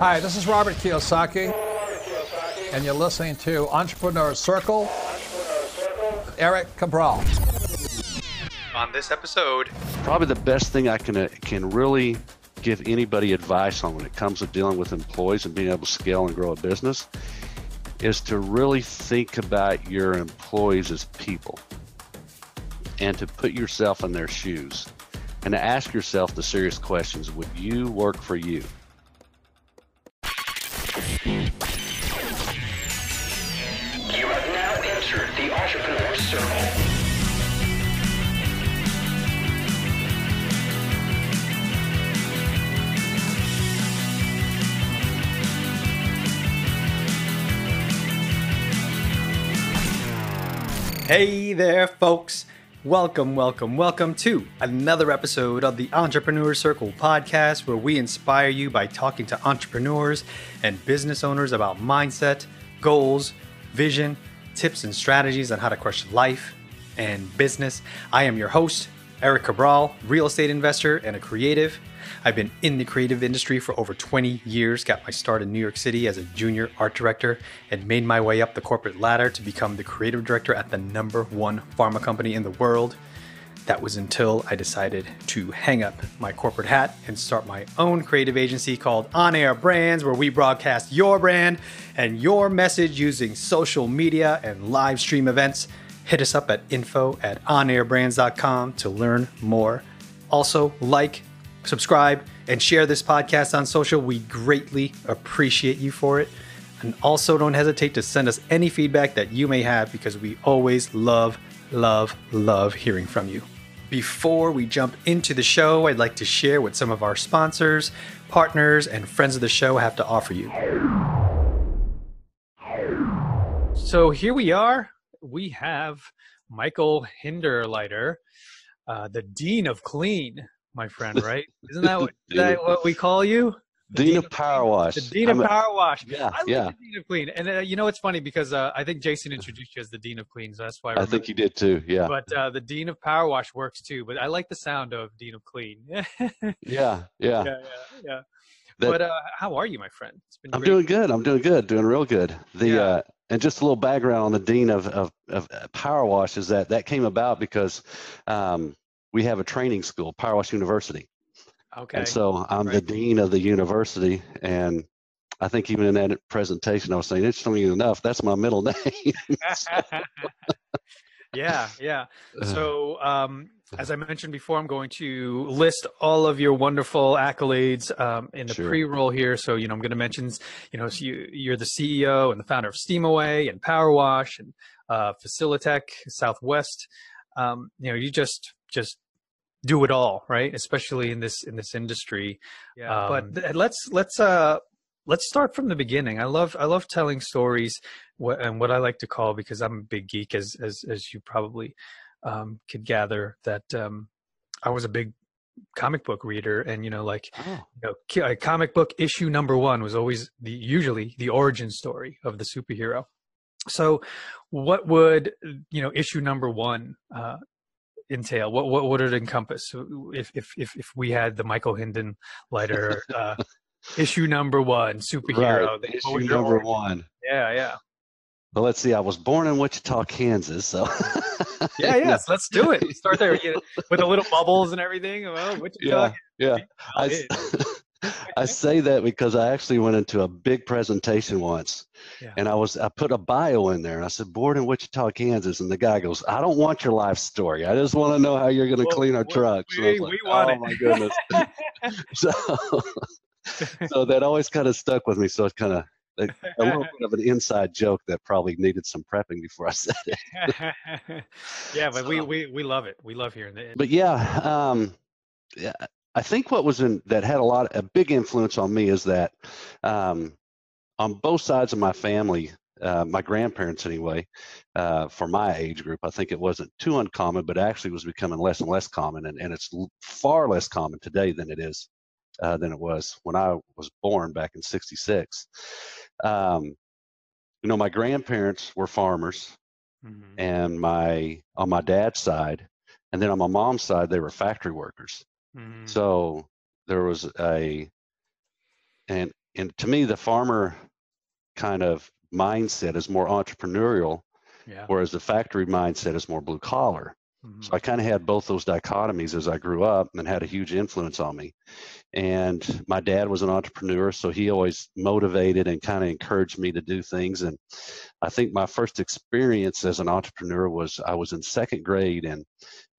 Hi, this is Robert Kiyosaki, and you're listening to Entrepreneur Circle. Eric Cabral. On this episode, probably the best thing I can uh, can really give anybody advice on when it comes to dealing with employees and being able to scale and grow a business is to really think about your employees as people and to put yourself in their shoes and to ask yourself the serious questions would you work for you You have now entered the Entrepreneur Circle. hey there, folks. Welcome, welcome, welcome to another episode of the Entrepreneur Circle podcast, where we inspire you by talking to entrepreneurs and business owners about mindset, goals, vision, tips, and strategies on how to crush life and business. I am your host, Eric Cabral, real estate investor and a creative. I've been in the creative industry for over 20 years, got my start in New York City as a junior art director, and made my way up the corporate ladder to become the creative director at the number one pharma company in the world. That was until I decided to hang up my corporate hat and start my own creative agency called On Air Brands, where we broadcast your brand and your message using social media and live stream events. Hit us up at info at onairbrands.com to learn more. Also, like, subscribe, and share this podcast on social. We greatly appreciate you for it. And also, don't hesitate to send us any feedback that you may have because we always love, love, love hearing from you. Before we jump into the show, I'd like to share what some of our sponsors, partners, and friends of the show have to offer you. So here we are. We have Michael Hinderleiter, uh, the Dean of Clean my friend, right? Isn't that what, that what we call you? The Dean, Dean of Power Wash. The Dean of Power Wash. Yeah, I yeah. Dean of Clean. And uh, you know, it's funny because uh, I think Jason introduced you as the Dean of Clean, so that's why I, I think you did too. Yeah. But uh, the Dean of Power Wash works too. But I like the sound of Dean of Clean. yeah, yeah, yeah, yeah. yeah. That, but uh, how are you, my friend? It's been I'm doing good. I'm doing good. Doing real good. The yeah. uh, and just a little background on the dean of, of, of Power Wash is that that came about because um, we have a training school, Power Wash University, Okay. And so I'm right. the dean of the university, and I think even in that presentation, I was saying, interestingly enough, that's my middle name. yeah, yeah. So, um, as I mentioned before, I'm going to list all of your wonderful accolades um, in the sure. pre-roll here. So, you know, I'm going to mention, you know, so you, are the CEO and the founder of Steamaway and Power Wash and uh, Facilitech Southwest. Um, you know, you just just do it all, right? Especially in this in this industry. Yeah. Um, but let's let's uh let's start from the beginning. I love I love telling stories, what, and what I like to call because I'm a big geek, as as as you probably um, could gather that um, I was a big comic book reader, and you know, like oh. you know, comic book issue number one was always the usually the origin story of the superhero. So, what would you know issue number one uh, entail? What what would it encompass if if if, if we had the Michael Hinden lighter uh, issue number one superhero? Right. Issue number one. Yeah, yeah. Well, let's see. I was born in Wichita, Kansas, so yeah, yes. Let's do it. Start there you know, with the little bubbles and everything. Well, Wichita, yeah, yeah. I, I say that because I actually went into a big presentation once yeah. and I was I put a bio in there and I said born in Wichita, Kansas and the guy goes, I don't want your life story. I just want to know how you're going to well, clean our well, trucks. We, like, we want oh it. my goodness. so so that always kind of stuck with me. So it's kind of a, a, little bit of an inside joke that probably needed some prepping before I said it. yeah, but so, we, we we love it. We love hearing it. But yeah, um, yeah, I think what was in that had a lot a big influence on me is that um, on both sides of my family, uh, my grandparents anyway, uh, for my age group, I think it wasn't too uncommon, but actually was becoming less and less common, and, and it's far less common today than it is uh, than it was when I was born back in '66. Um, you know, my grandparents were farmers, mm-hmm. and my on my dad's side, and then on my mom's side, they were factory workers. Mm-hmm. So there was a an and to me, the farmer kind of mindset is more entrepreneurial, Yeah. whereas the factory mindset is more blue collar. Mhm. So I kind of had both those dichotomies as I grew up and had a huge influence on me. And my dad was an entrepreneur, so he always motivated and kind of encouraged me to do things. And I think my first experience as an entrepreneur was I was in second grade, and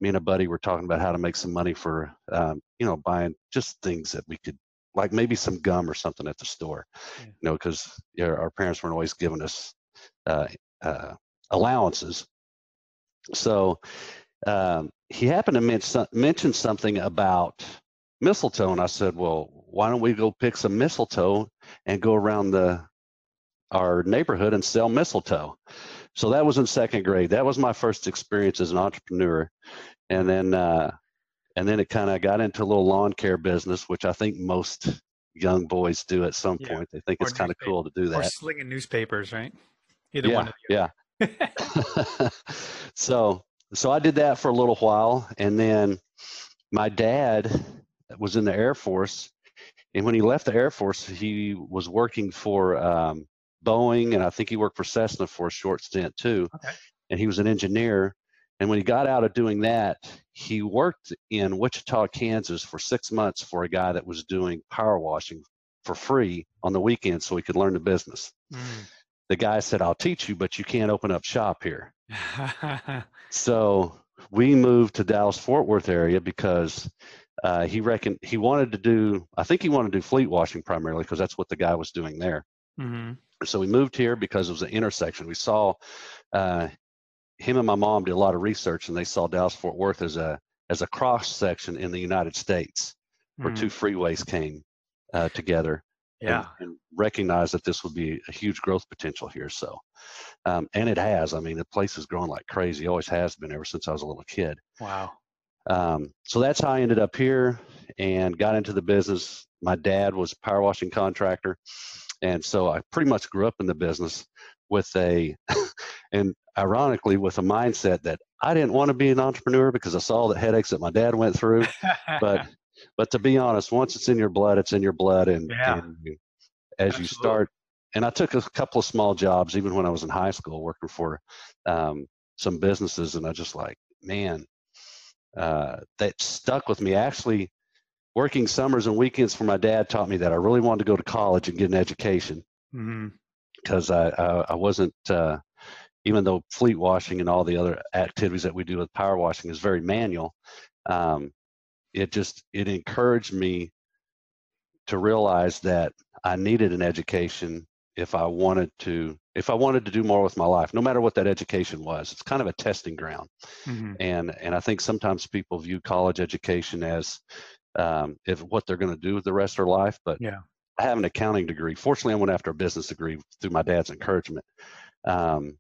me and a buddy were talking about how to make some money for, um, you know, buying just things that we could, like maybe some gum or something at the store, Yeah. you know, because you know, our parents weren't always giving us uh, uh, allowances. So um, he happened to men- mention something about mistletoe, and I said, "Well, why don't we go pick some mistletoe and go around the our neighborhood and sell mistletoe?" So that was in second grade. That was my first experience as an entrepreneur, and then uh, and then it kind of got into a little lawn care business, which I think most young boys do at some Yeah. point. They think Or it's kind of cool to do that. Or slinging newspapers, right? Either yeah, one. Of yeah. so so I did that for a little while, and then my dad was in the Air Force, and when he left the Air Force, he was working for um, Boeing, and I think he worked for Cessna for a short stint too. Okay. And he was an engineer. And when he got out of doing that, he worked in Wichita, Kansas for six months for a guy that was doing power washing for free on the weekends so he could learn the business. The guy said, I'll teach you, but you can't open up shop here. So we moved to Dallas Fort Worth area because uh, he reckoned he wanted to do. I think he wanted to do fleet washing primarily because that's what the guy was doing there. hmm So we moved here because it was an intersection. We saw uh, him and my mom did a lot of research, and they saw Dallas Fort Worth as a as a cross section in the United States where two freeways came uh, together Yeah. and, recognized that this would be a huge growth potential here. So, um, and it has. I mean, the place has grown like crazy. Always has been ever since I was a little kid. Wow. Um, so that's how I ended up here and got into the business. My dad was a power washing contractor, and so I pretty much grew up in the business with a, and ironically with a mindset that I didn't want to be an entrepreneur because I saw the headaches that my dad went through but but to be honest, once it's in your blood, it's in your blood, and, Yeah. and you- as you start, and I took a couple of small jobs even when I was in high school, working for um, some businesses, and I just like, man, uh, that stuck with me. Actually, working summers and weekends for my dad taught me that I really wanted to go to college and get an education because I, I I wasn't uh, even though fleet washing and all the other activities that we do with power washing is very manual. Um, it just it encouraged me to realize that I needed an education if I wanted to if I wanted to do more with my life, no matter what that education was. It's kind of a testing ground hmm and and I think sometimes people view college education as um, if what they're going to do with the rest of their life. But Yeah. I have an accounting degree. Fortunately, I went after a business degree through my dad's encouragement, um,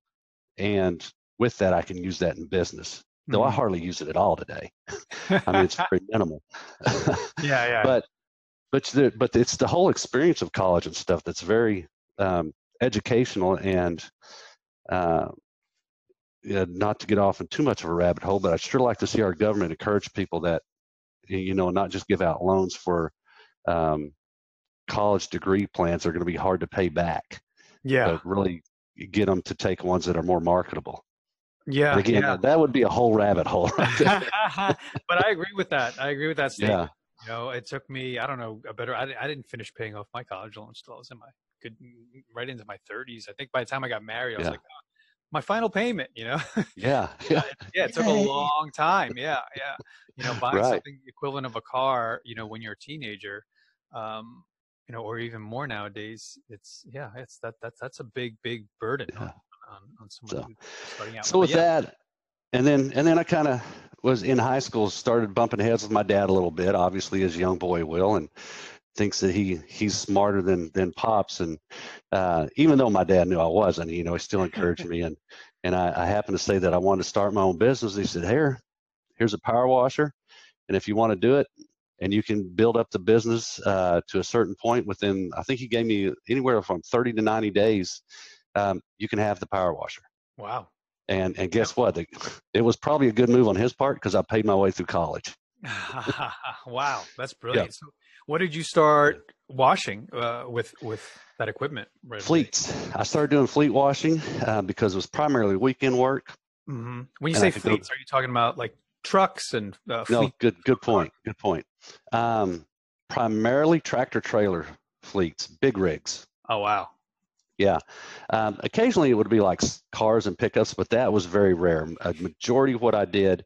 and with that, I can use that in business. Though I Mhm. hardly use it at all today. I mean, it's very minimal. yeah, yeah. but but the, but it's the whole experience of college and stuff that's very um, educational and uh, yeah, not to get off in too much of a rabbit hole, but I'd sure like to see our government encourage people that you know not just give out loans for um, college degree plans that are going to be hard to pay back, yeah. but really get them to take ones that are more marketable. Yeah. And again, yeah. that would be a whole rabbit hole. Right but I agree with that. I agree with that statement. yeah, You know, it took me, I don't know, a better, I, I didn't finish paying off my college loans till I was in my good, right into my 30s. I think by the time I got married, I was Yeah. like, oh, my final payment, you know? yeah, yeah, yeah, it took a long time. Yeah, yeah. You know, buying Right. something equivalent of a car, you know, when you're a teenager, um, you know, or even more nowadays, it's, yeah, it's that, that that's a big, big burden Yeah. on, on, on someone So- starting out. So But with yeah, that, and then and then I kind of was in high school, started bumping heads with my dad a little bit, obviously as a young boy will, and thinks that he he's smarter than than pops. And uh, even though my dad knew I wasn't, you know, he still encouraged me. And and I, I happened to say that I wanted to start my own business. He said, "Here, here's a power washer, and if you want to do it." And you can build up the business uh, to a certain point within. I think he gave me anywhere from 30 to 90 days. Um, you can have the power washer. wow. And and guess what? It was probably a good move on his part because I paid my way through college. wow, that's brilliant. So What did you start washing uh, with with that equipment? right away? Fleets. I started doing fleet washing uh, because it was primarily weekend work. Mhm. When you And say could go- fleets, are you talking about like trucks and uh, No, good good point. Good point. Um, primarily tractor trailer fleets, big rigs. Oh wow. Yeah. Um, occasionally it would be like cars and pickups, but that was very rare. A majority of what I did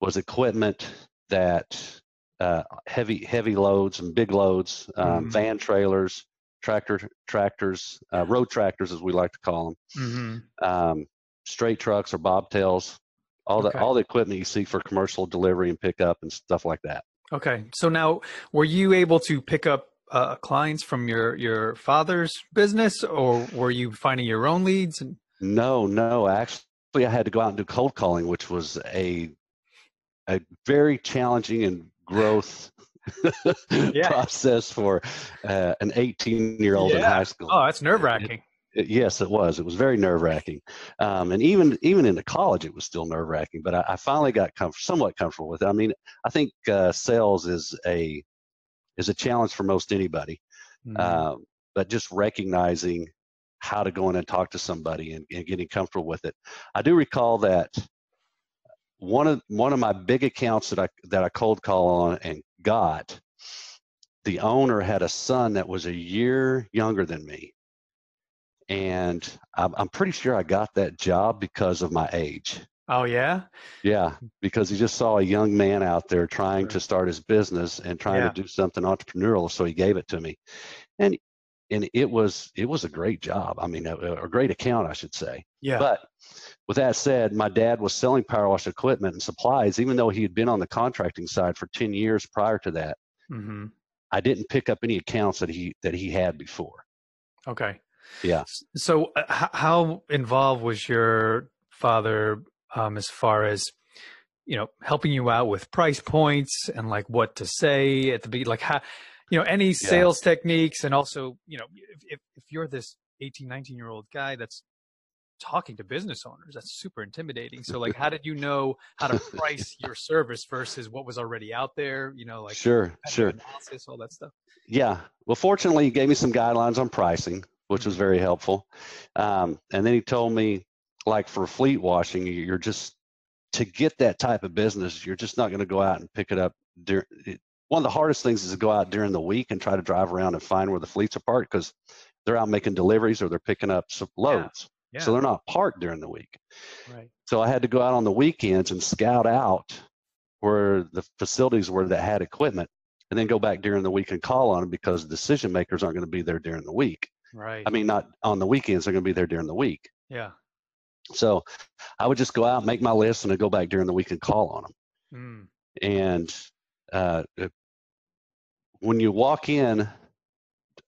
was equipment that uh, heavy heavy loads and big loads, um, Mhm. van trailers, tractor tractors, uh, road tractors as we like to call them, um, straight trucks or bobtails, all the Okay. all the equipment you see for commercial delivery and pickup and stuff like that. Okay. So now, were you able to pick up uh, clients from your your father's business, or were you finding your own leads? No, no. Actually, I had to go out and do cold calling, which was a a very challenging and growth Yeah. process for uh, an 18 year old in high school. oh, that's nerve wracking. Yes, it was. It was very nerve wracking, um, and even even into college, it was still nerve wracking. But I, I finally got comf- somewhat comfortable with it. I mean, I think uh, sales is a is a challenge for most anybody Mhm. um, but just recognizing how to go in and talk to somebody and, and getting comfortable with it. I do recall that one of one of my big accounts that I that I cold call on and got, the owner had a son that was a year younger than me, and I'm, I'm pretty sure I got that job because of my age. Oh yeah. Yeah, because he just saw a young man out there trying Sure. to start his business and trying Yeah. to do something entrepreneurial, so he gave it to me, and and it was it was a great job. I mean, a, a great account, I should say. Yeah. But with that said, my dad was selling power wash equipment and supplies, even though he had been on the contracting side for ten years prior to that. hmm I didn't pick up any accounts that he that he had before. Okay. Yeah. So, uh, how involved was your father um, as far as you know helping you out with price points and like what to say at the beginning, like how you know any sales techniques, and also you know if if, if you're this 18, 19 year old guy that's talking to business owners, that's super intimidating. So, like, how did you know how to price your service versus what was already out there? You know, like sure, sure. analysis, all that stuff. Yeah. Well, fortunately, he gave me some guidelines on pricing, which was very helpful. Um, and then he told me, like for fleet washing, you're just to get that type of business, you're just not going to go out and pick it up. During, one of the hardest things is to go out during the week and try to drive around and find where the fleets are parked because they're out making deliveries or they're picking up some loads. Yeah. So they're not parked during the week. right. So I had to go out on the weekends and scout out where the facilities were that had equipment and then go back during the week and call on them because the decision makers aren't going to be there during the week. Right. I mean, not on the weekends, they're going to be there during the week. yeah. So I would just go out, make my list, and then go back during the week and call on them. Mm. And uh, when you walk in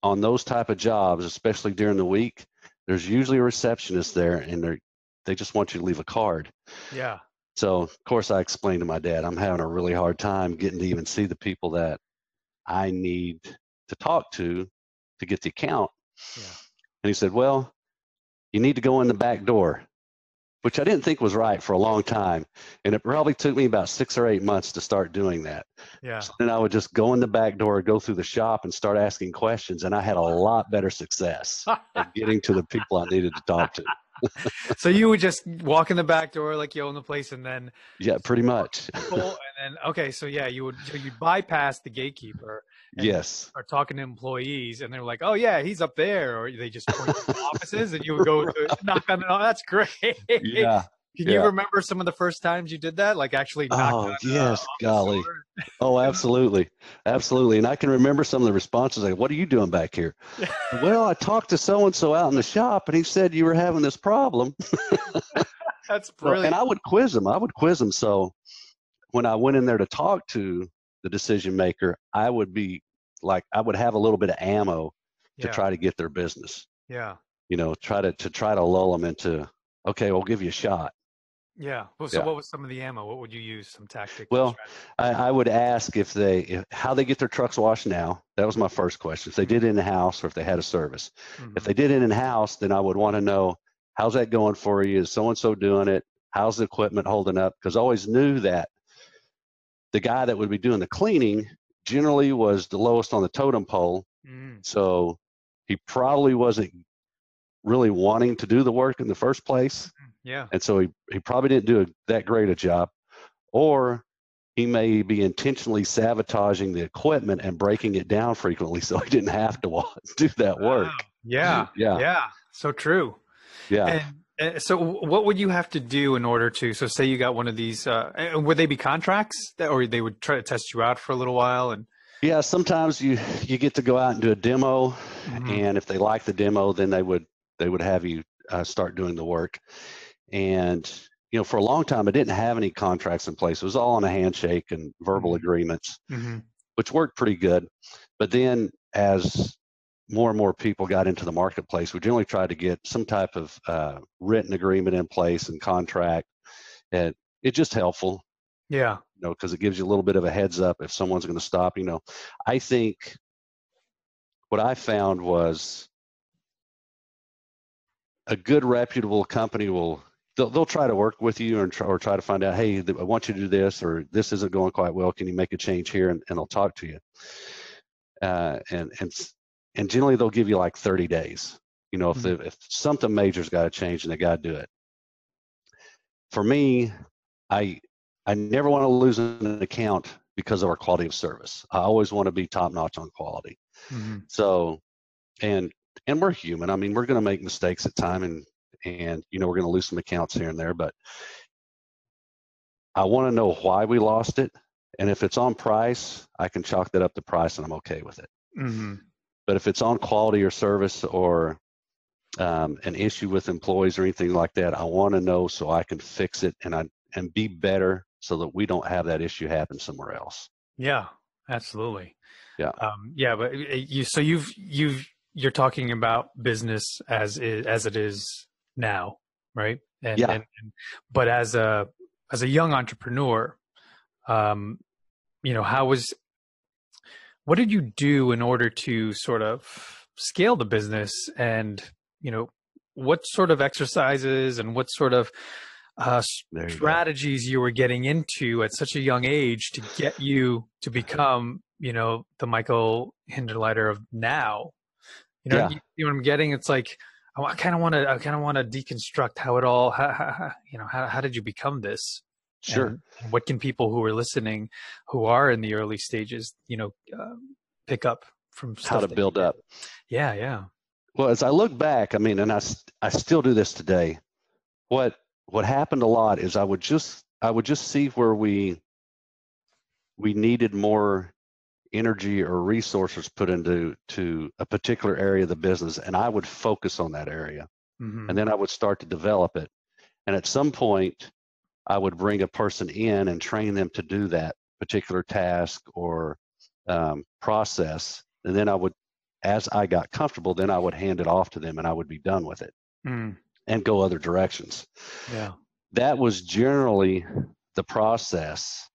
on those type of jobs, especially during the week, there's usually a receptionist there, and they they just want you to leave a card. Yeah. So of course I explained to my dad, I'm having a really hard time getting to even see the people that I need to talk to to get the account. Yeah. And he said, Well, you need to go in the back door, which I didn't think was right for a long time. And it probably took me about six or eight months to start doing that. Yeah. So then I would just go in the back door, go through the shop, and start asking questions. And I had a lot better success at getting to the people I needed to talk to. so you would just walk in the back door like you own the place and then Yeah, pretty much. and then okay so yeah you would so you'd bypass the gatekeeper yes. are talking to employees and they're like oh yeah he's up there or they just point to offices and you would go to knock on oh that's great Yeah. can you remember some of the first times you did that like actually knock Oh, on yes, golly. Oh, absolutely. Absolutely. And I can remember some of the responses like, What are you doing back here? well, I talked to so and so out in the shop and he said you were having this problem. that's So- brilliant and I would quiz them. I would quiz them. So when I went in there to talk to the decision maker, I would be like, I would have a little bit of ammo to yeah try to get their business, yeah you know, try to, to try to lull them into, okay, we'll give you a shot. yeah well, so Yeah. what was some of the ammo what would you use some tactic Well, I, I would ask if they if, how they get their trucks washed now. That was my first question. If they did mm-hmm. it in the house or if they had a service. If mm-hmm. they did it in house, then I would want to know how's that going for you? Is so and so doing it? How's the equipment holding up? Because I always knew that the guy that would be doing the cleaning generally was the lowest on the totem pole. Mm, So he probably wasn't really wanting to do the work in the first place. yeah. And so he, he probably didn't do a, that great a job. Or he may be intentionally sabotaging the equipment and breaking it down frequently so he didn't have to do that work. Wow. Yeah. Yeah. Yeah. So true. Yeah. And, so what would you have to do in order to so say you got one of these uh and would they be contracts that or they would try to test you out for a little while and Yeah, sometimes you you get to go out and do a demo, Mhm. and if they like the demo, then they would they would have you uh, start doing the work. And you know, for a long time, I didn't have any contracts in place. It was all on a handshake and verbal Mhm. agreements, Mhm. which worked pretty good. But then, as more and more people got into the marketplace, we generally tried to get some type of uh, written agreement in place and contract. And it's just helpful yeah you know, because it gives you a little bit of a heads up if someone's going to stop. You know, I think what I found was a good reputable company will they'll, they'll try to work with you and try, or try to find out, hey, I want you to do this or this isn't going quite well. Can you make a change here? And, and they'll talk to you. Uh, and and and generally they'll give you like 30 days. You know, if Mhm. the, if something major's got to change and they got to do it. For me, I I never want to lose an account because of our quality of service. I always want to be top notch on quality. Mhm. So, and and we're human. I mean, we're going to make mistakes at time, and and you know we're going to lose some accounts here and there. But I want to know why we lost it, and if it's on price, I can chalk that up to price, and I'm okay with it. Mhm. But if it's on quality or service or um, an issue with employees or anything like that, I want to know so I can fix it and I and be better so that we don't have that issue happen somewhere else. yeah absolutely Yeah. um yeah but uh, you so you've you've you're talking about business as is, as it is now right and, Yeah. and, and but as a as a young entrepreneur um you know how was what did you do in order to sort of scale the business and you know what sort of exercises and what sort of uh, you go. strategies you were getting into at such a young age to get you to become you know the michael hinderleiter of now you know Yeah. you, you know what i'm getting it's like i kind of want to i kind of want to deconstruct how it all how, how- you know how, how did you become this Sure. and, what can people who are listening who are in the early stages you know uh, pick up from How to build up. yeah yeah Well, as I look back, I mean, and I I still do this today. What what happened a lot is I would just I would just see where we we needed more energy or resources put into to a particular area of the business, and I would focus on that area, Mhm. and then I would start to develop it. And at some point, I would bring a person in and train them to do that particular task or um, process, and then I would, as I got comfortable, then I would hand it off to them, and I would be done with it Mm, and go other directions. yeah That was generally the process,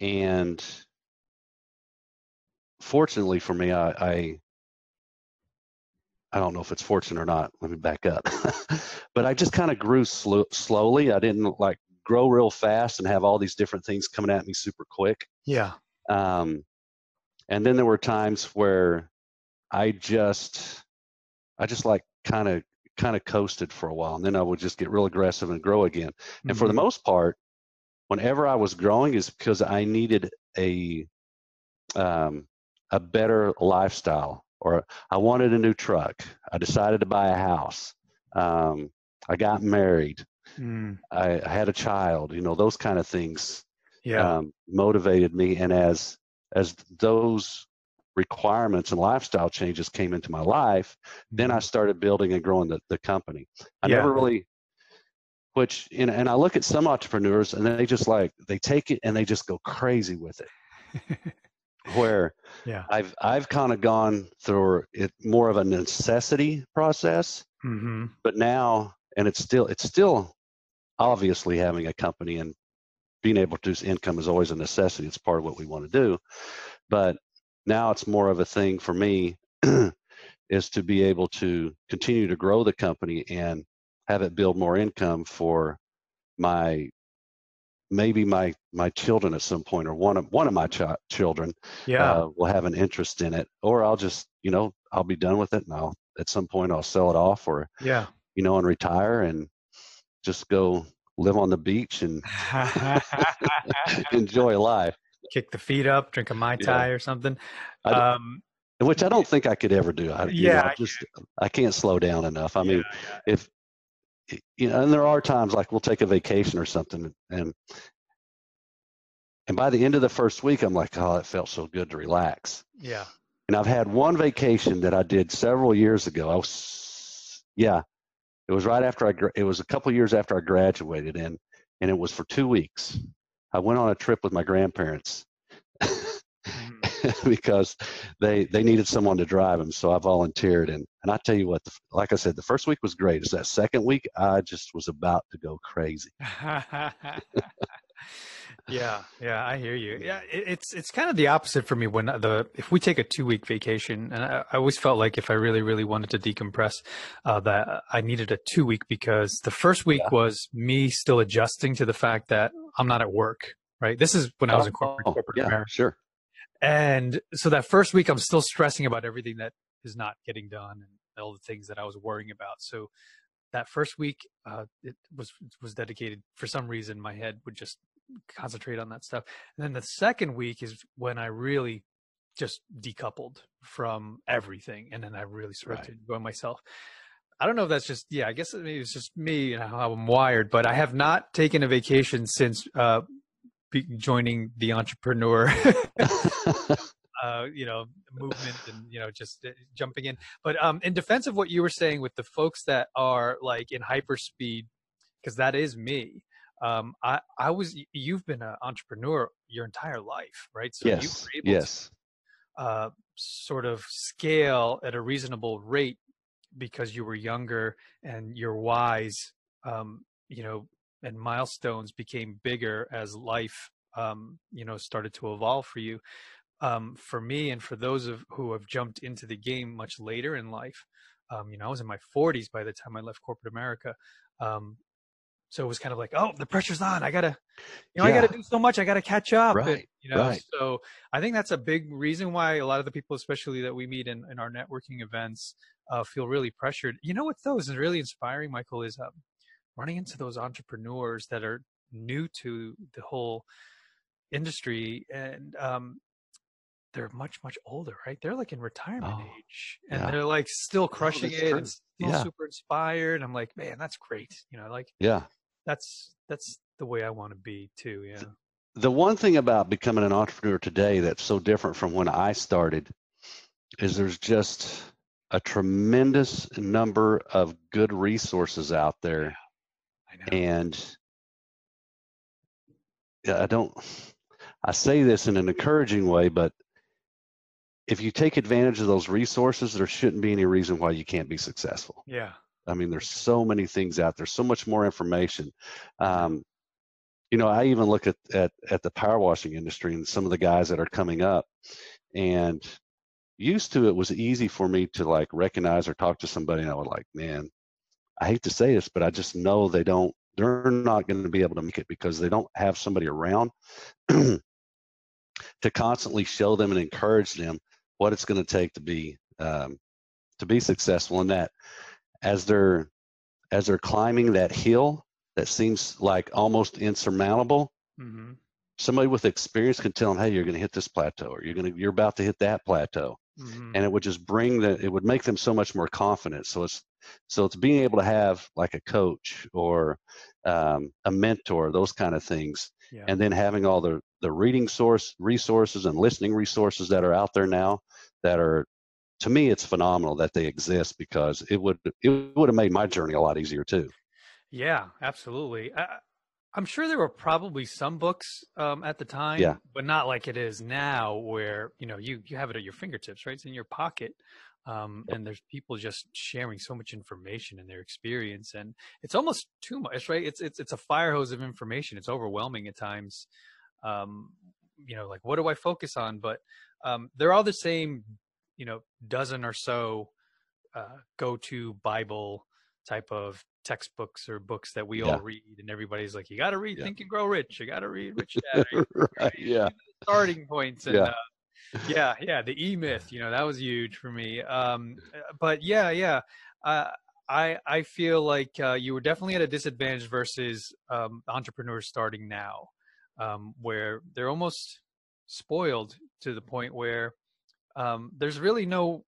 and fortunately for me, I, I I don't know if it's fortunate or not. Let me back up. but I just kind of grew slo- slowly. I didn't like grow real fast and have all these different things coming at me super quick. yeah Um, and then there were times where I just, I just like kind of, kind of coasted for a while, and then I would just get real aggressive and grow again. And for the Mhm. most part, whenever I was growing, is because I needed a, um, a better lifestyle, or I wanted a new truck. I decided to buy a house. Um, I got married. Mm, I, I had a child. You know, those kind of things yeah um, motivated me and as as those requirements and lifestyle changes came into my life then i started building and growing the, the company i Mm-hmm. Yeah. never really which and, and i look at some entrepreneurs and they just like they take it and they just go crazy with it where yeah i've i've kind of gone through it more of a necessity process hmm but now and it's still it's still obviously having a company and being able to produce income is always a necessity it's part of what we want to do but now it's more of a thing for me is to be able to continue to grow the company and have it build more income for my maybe my my children at some point or one of one of my ch- children Yeah. uh, will have an interest in it or i'll just you know i'll be done with it and i'll at some point i'll sell it off or yeah. you know and retire and just go live on the beach and enjoy life Kick the feet up, drink a mai Yeah. tai or something. I Um, which i don't think i could ever do I, you know, Yeah, I I just i can't slow down enough i mean yeah, yeah. if you know and there are times like we'll take a vacation or something and and by the end of the first week i'm like oh it felt so good to relax yeah. and i've had one vacation that i did several years ago i was yeah it was right after i it was a couple years after i graduated and and it was for two weeks. I went on a trip with my grandparents Mhm. because they they needed someone to drive them so i volunteered and and i tell you what the, like i said the first week was great. It's that second week i just was about to go crazy yeah, yeah, I hear you. Yeah, it, it's it's kind of the opposite for me when the if we take a two week vacation, and I, I always felt like if I really really wanted to decompress, uh, that I needed a two week because the first week Yeah. was me still adjusting to the fact that I'm not at work. Right. This is when I was in corporate, Oh, corporate yeah America. sure And so that first week, I'm still stressing about everything that is not getting done and all the things that I was worrying about. So that first week, uh, it was was dedicated for some reason. My head would just concentrate on that stuff. And then the second week is when I really just decoupled from everything, and then I really started Right. to enjoy myself. I don't know if that's just yeah. I guess maybe it's just me and how I'm wired, but I have not taken a vacation since uh, joining the entrepreneur uh, you know, movement and you know, just uh, jumping in. But um, in defense of what you were saying with the folks that are like in hyperspeed, because that is me. Um, I I was you've been an entrepreneur your entire life, right? So you yes were able yes to uh, sort of scale at a reasonable rate because you were younger and you're wise. Um, you know, and milestones became bigger as life um, you know started to evolve for you um, for me and for those of who have jumped into the game much later in life um, you know i was in my 40s by the time i left corporate america um, so it was kind of like oh the pressure's on. I gotta you know i gotta do so much. I gotta catch up and, you know right. so i think that's a big reason why a lot of the people especially that we meet in, in our networking events uh, feel really pressured. You know what though is really inspiring michael is um, running into those entrepreneurs that are new to the whole industry and um, they're much much older right they're like in retirement Oh, age and yeah. they're like still oh, crushing that's it true. and still Yeah. super inspired i'm like man that's great you know like yeah that's that's the way i want to be too yeah the one thing about becoming an entrepreneur today that's so different from when I started is there's just a tremendous number of good resources out there i know and yeah, I don't I say this in an encouraging way but if you take advantage of those resources there shouldn't be any reason why you can't be successful. yeah I mean, there's so many things out there, so much more information. Um, you know, I even look at, at at the power washing industry and some of the guys that are coming up, and used to it was easy for me to like recognize or talk to somebody, and I would like, man, I hate to say this, but I just know they don't, they're not going to be able to make it because they don't have somebody around to constantly show them and encourage them what it's going to take to be um, to be successful in that. As they're as they're climbing that hill that seems like almost insurmountable hmm somebody with experience can tell them hey you're going to hit this plateau or you're going to you're about to hit that plateau. Hmm and it would just bring the it would make them so much more confident. So it's so it's being able to have like a coach or um, a mentor those kind of things yeah. and then having all the the reading source resources and listening resources that are out there now that are to me it's phenomenal that they exist because it would it would have made my journey a lot easier too Yeah, absolutely. I, I'm sure there were probably some books um, at the time, Yeah. but not like it is now, where you know you you have it at your fingertips, right? It's in your pocket, um, and there's people just sharing so much information and their experience, and it's almost too much, right? It's it's it's a fire hose of information. It's overwhelming at times. Um, you know, like what do I focus on? But um, they're all the same, you know, dozen or so uh, go-to Bible type of textbooks or books that we Yeah. all read, and everybody's like, "You got to read Yeah. Think and Grow Rich. You got to read Rich Dad." right. Yeah. starting points and Yeah. uh, yeah yeah the e myth you know that was huge for me um uh, but yeah yeah uh, i i feel like uh, you were definitely at a disadvantage versus um entrepreneurs starting now um where they're almost spoiled to the point where um there's really no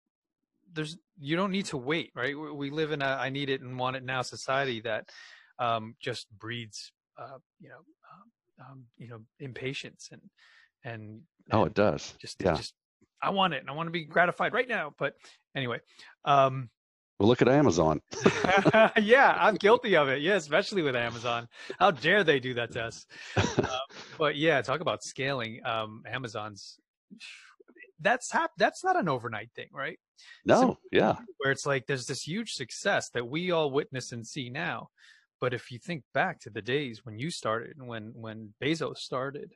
there's you don't need to wait right we we live in a i need it and want it now society that um just breeds uh you know um, um you know impatience and and Oh, it does. just yeah. just I want it and I want to be gratified right now. But anyway, um, Well, look at Amazon. yeah, I'm guilty of it. Yeah, especially with Amazon. How dare they do that to us? Um, but yeah, talk about scaling. Um, Amazon's that's hap- that's not an overnight thing, right? No. Yeah. Where it's like there's this huge success that we all witness and see now. But if you think back to the days when you started, and when when Bezos started,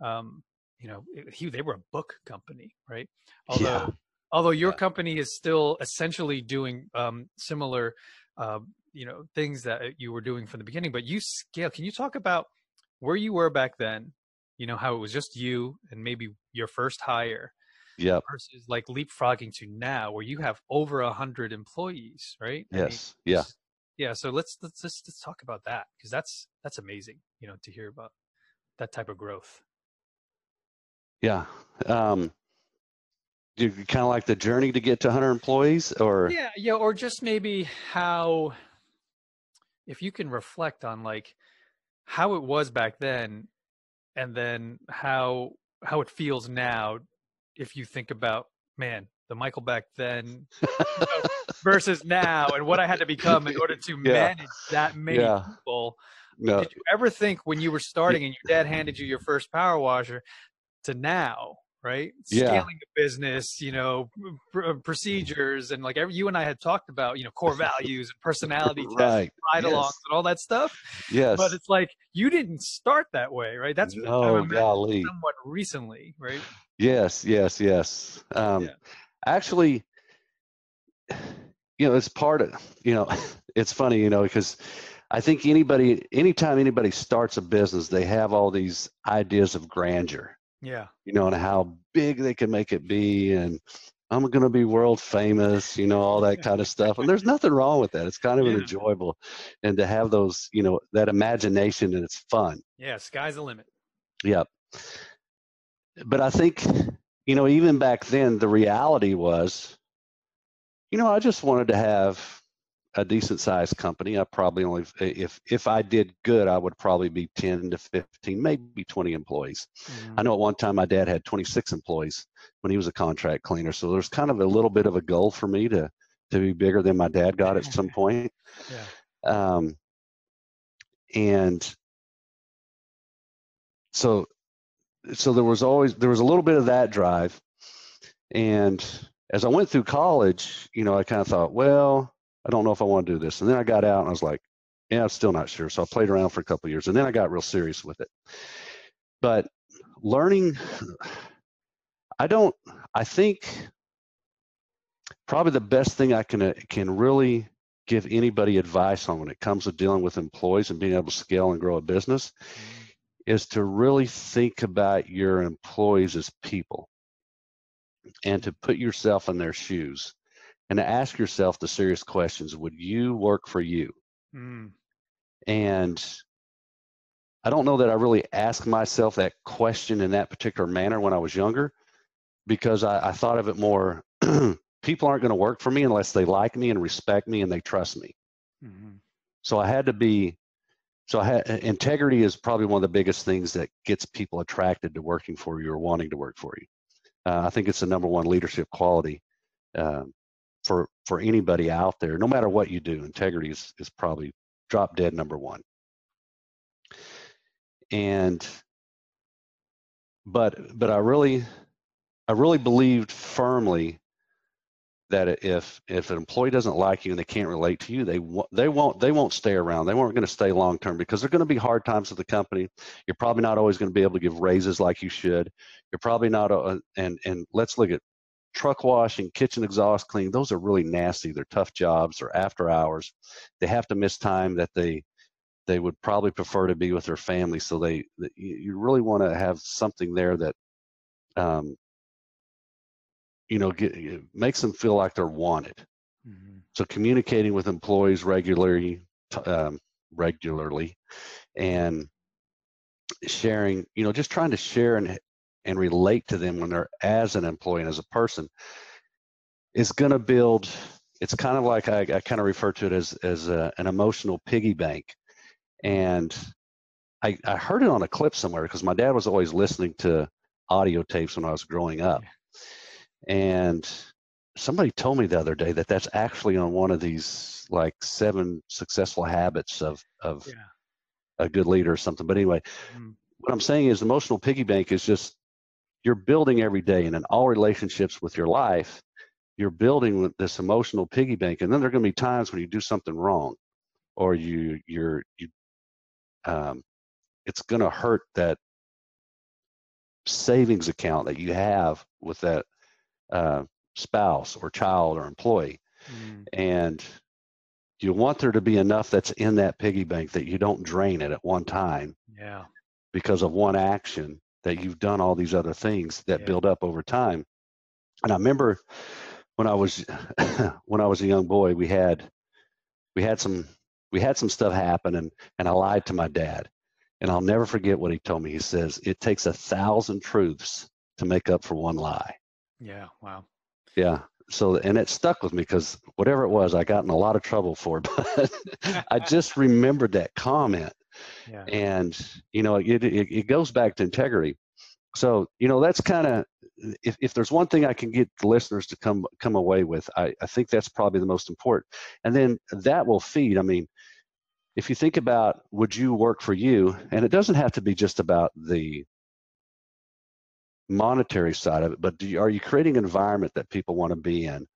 um, you know, he they were a book company, right? Although Yeah. Although your Yeah. company is still essentially doing um, similar uh, you know things that you were doing from the beginning but you scale can you talk about where you were back then you know how it was just you and maybe your first hire Yep. versus like leapfrogging to now where you have over a hundred employees right I mean, Yes. Yeah. yeah so let's let's just let's talk about that because that's that's amazing you know to hear about that type of growth Yeah. Um, you kind of like the journey to get to 100 employees, or yeah yeah or just maybe how if you can reflect on like how it was back then and then how how it feels now if you think about man the michael back then versus now and what i had to become in order to Yeah. manage that many Yeah. people no? did you ever think when you were starting and your dad handed you your first power washer to now right Yeah. scaling the business you know pr- uh, procedures and like every, you and i had talked about you know core values and personality tests Right. ride alongs Yes. and all that stuff Yes. but it's like you didn't start that way right that's no, golly. somewhat recently right Yes, yes, yes. Um, Yeah. Actually, you know, it's part of, you know, it's funny, you know, because I think anybody, anytime anybody starts a business, they have all these ideas of grandeur, yeah you know, and how big they can make it be. And I'm going to be world famous, you know, all that kind of stuff. And there's nothing wrong with that. It's kind of Yeah. enjoyable. And to have those, you know, that imagination and it's fun. yeah sky's the limit Yep. But I think, you know, even back then, the reality was, you know, I just wanted to have a decent sized company. I probably only, if if I did good, I would probably be 10 to 15, maybe 20 employees. I know at one time my dad had 26 employees when he was a contract cleaner. So there's kind of a little bit of a goal for me to to be bigger than my dad got at some point. yeah Um, and so so there was always there was a little bit of that drive and as i went through college you know i kind of thought well i don't know if i want to do this. And then i got out and i was like yeah i'm still not sure. So i played around for a couple of years and then i got real serious with it. But learning i don't i think probably the best thing i can uh, can really give anybody advice on when it comes to dealing with employees and being able to scale and grow a business is to really think about your employees as people and to put yourself in their shoes and to ask yourself the serious questions would you work for you Mm. and i don't know that i really asked myself that question in that particular manner when i was younger because i, I thought of it more people aren't going to work for me unless they like me and respect me and they trust me Mhm. so I had to be, so I had integrity is probably one of the biggest things that gets people attracted to working for you or wanting to work for you. Uh, I think it's the number one leadership quality um, for for anybody out there, no matter what you do. Integrity is is probably drop dead number one. And but but I really I really believed firmly that if if an employee doesn't like you and they can't relate to you, they they won't they won't stay around. They weren't going to stay long term because they're going to be hard times at the company. You're probably not always going to be able to give raises like you should. You're probably not. A, and and let's look at truck washing, kitchen exhaust cleaning, those are really nasty. They're tough jobs. They're after hours. They have to miss time that they they would probably prefer to be with their family. So they you really want to have something there that um, you know get, makes them feel like they're wanted. Mm-hmm. So communicating with employees regularly, um, regularly, and sharing, you know, just trying to share and and relate to them when they're as an employee and as a person is going to build it's kind of like I, I kind of refer to it as as a, an emotional piggy bank and I, I heard it on a clip somewhere because my dad was always listening to audio tapes when I was growing up and somebody told me the other day that that's actually on one of these like seven successful habits of of yeah. a good leader or something but anyway mm-hmm. what i'm saying is emotional piggy bank is just you're building every day and in all relationships with your life you're building this emotional piggy bank and then there are going to be times when you do something wrong or you you're you um, it's going to hurt that savings account that you have with that uh, spouse or child or employee mm. and you want there to be enough that's in that piggy bank that you don't drain it at one time yeah because of one action that you've done all these other things that yeah. build up over time. And I remember when I was when I was a young boy, we had we had some we had some stuff happen and and I lied to my dad. And I'll never forget what he told me. He says, It takes a thousand truths to make up for one lie. Yeah, wow. Yeah. So and it stuck with me because whatever it was, I got in a lot of trouble for it. But I just remembered that comment yeah. and you know it, it, it goes back to integrity. So you know that's kind of if, if there's one thing i can get the listeners to come come away with I, I think that's probably the most important. And then that will feed i mean if you think about would you work for you and it doesn't have to be just about the monetary side of it but you, are you creating an environment that people want to be in?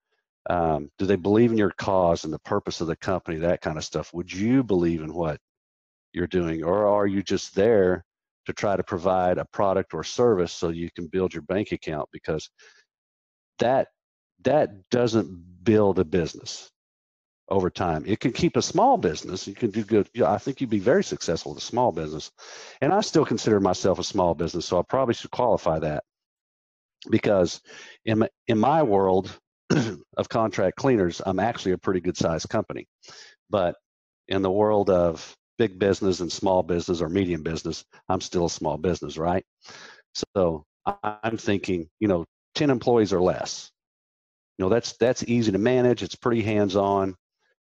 Um, do they believe in your cause and the purpose of the company that kind of stuff? Would you believe in what you're doing, or are you just there to try to provide a product or service so you can build your bank account? Because that that doesn't build a business over time. It can keep a small business. You can do good. You know, I think you'd be very successful with a small business. And I still consider myself a small business, so I probably should qualify that. Because in my, in my world of contract cleaners, I'm actually a pretty good sized company. But in the world of big business and small business or medium business, I'm still a small business, right? So I'm thinking, you know, 10 employees or less. You know, that's that's easy to manage, it's pretty hands-on.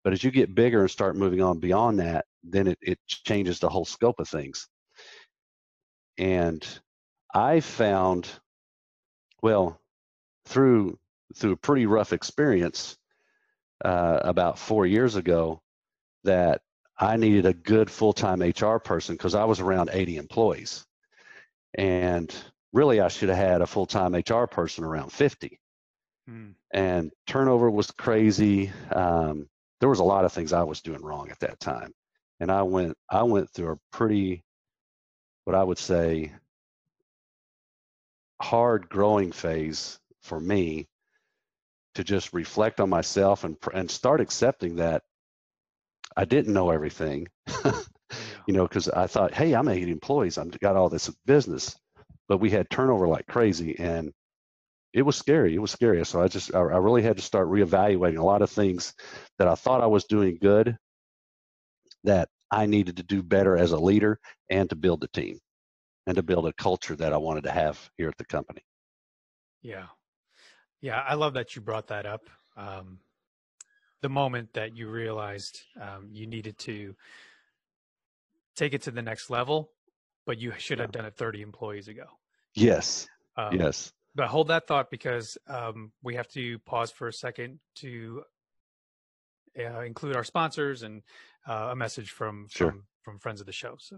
But as you get bigger and start moving on beyond that, then it, it changes the whole scope of things. And I found, well, through through a pretty rough experience uh, about four years ago, that I needed a good full time HR person because I was around 80 employees. And really, I should have had a full time HR person around 50. Hmm. And turnover was crazy. Um, there was a lot of things I was doing wrong at that time. And I went, I went through a pretty, what I would say, hard growing phase for me to just reflect on myself and and start accepting that I didn't know everything, you know, because I thought, hey, I'm 80 employees, I've got all this business, but we had turnover like crazy, and it was scary. It was scary. So I just, I, I really had to start reevaluating a lot of things that I thought I was doing good, that I needed to do better as a leader, and to build a team, and to build a culture that I wanted to have here at the company. Yeah, yeah, I love that you brought that up. Um, the moment that you realized um, you needed to take it to the next level, but you should have done it 30 employees ago. Yes. Um, yes. But hold that thought because um, we have to pause for a second to uh, include our sponsors and uh, a message from, sure. from from friends of the show. So.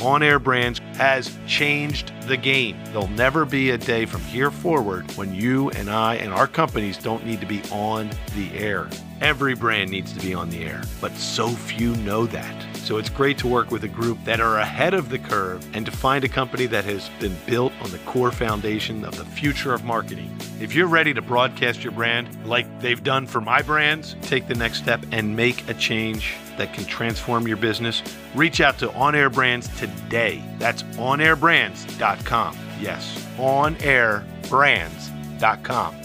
On Air Brands has changed the game. There'll never be a day from here forward when you and I and our companies don't need to be on the air. Every brand needs to be on the air, but so few know that. So it's great to work with a group that are ahead of the curve and to find a company that has been built on the core foundation of the future of marketing. If you're ready to broadcast your brand like they've done for my brands, take the next step and make a change that can transform your business. Reach out to On Air Brands today. That's onairbrands.com. Yes, onairbrands.com.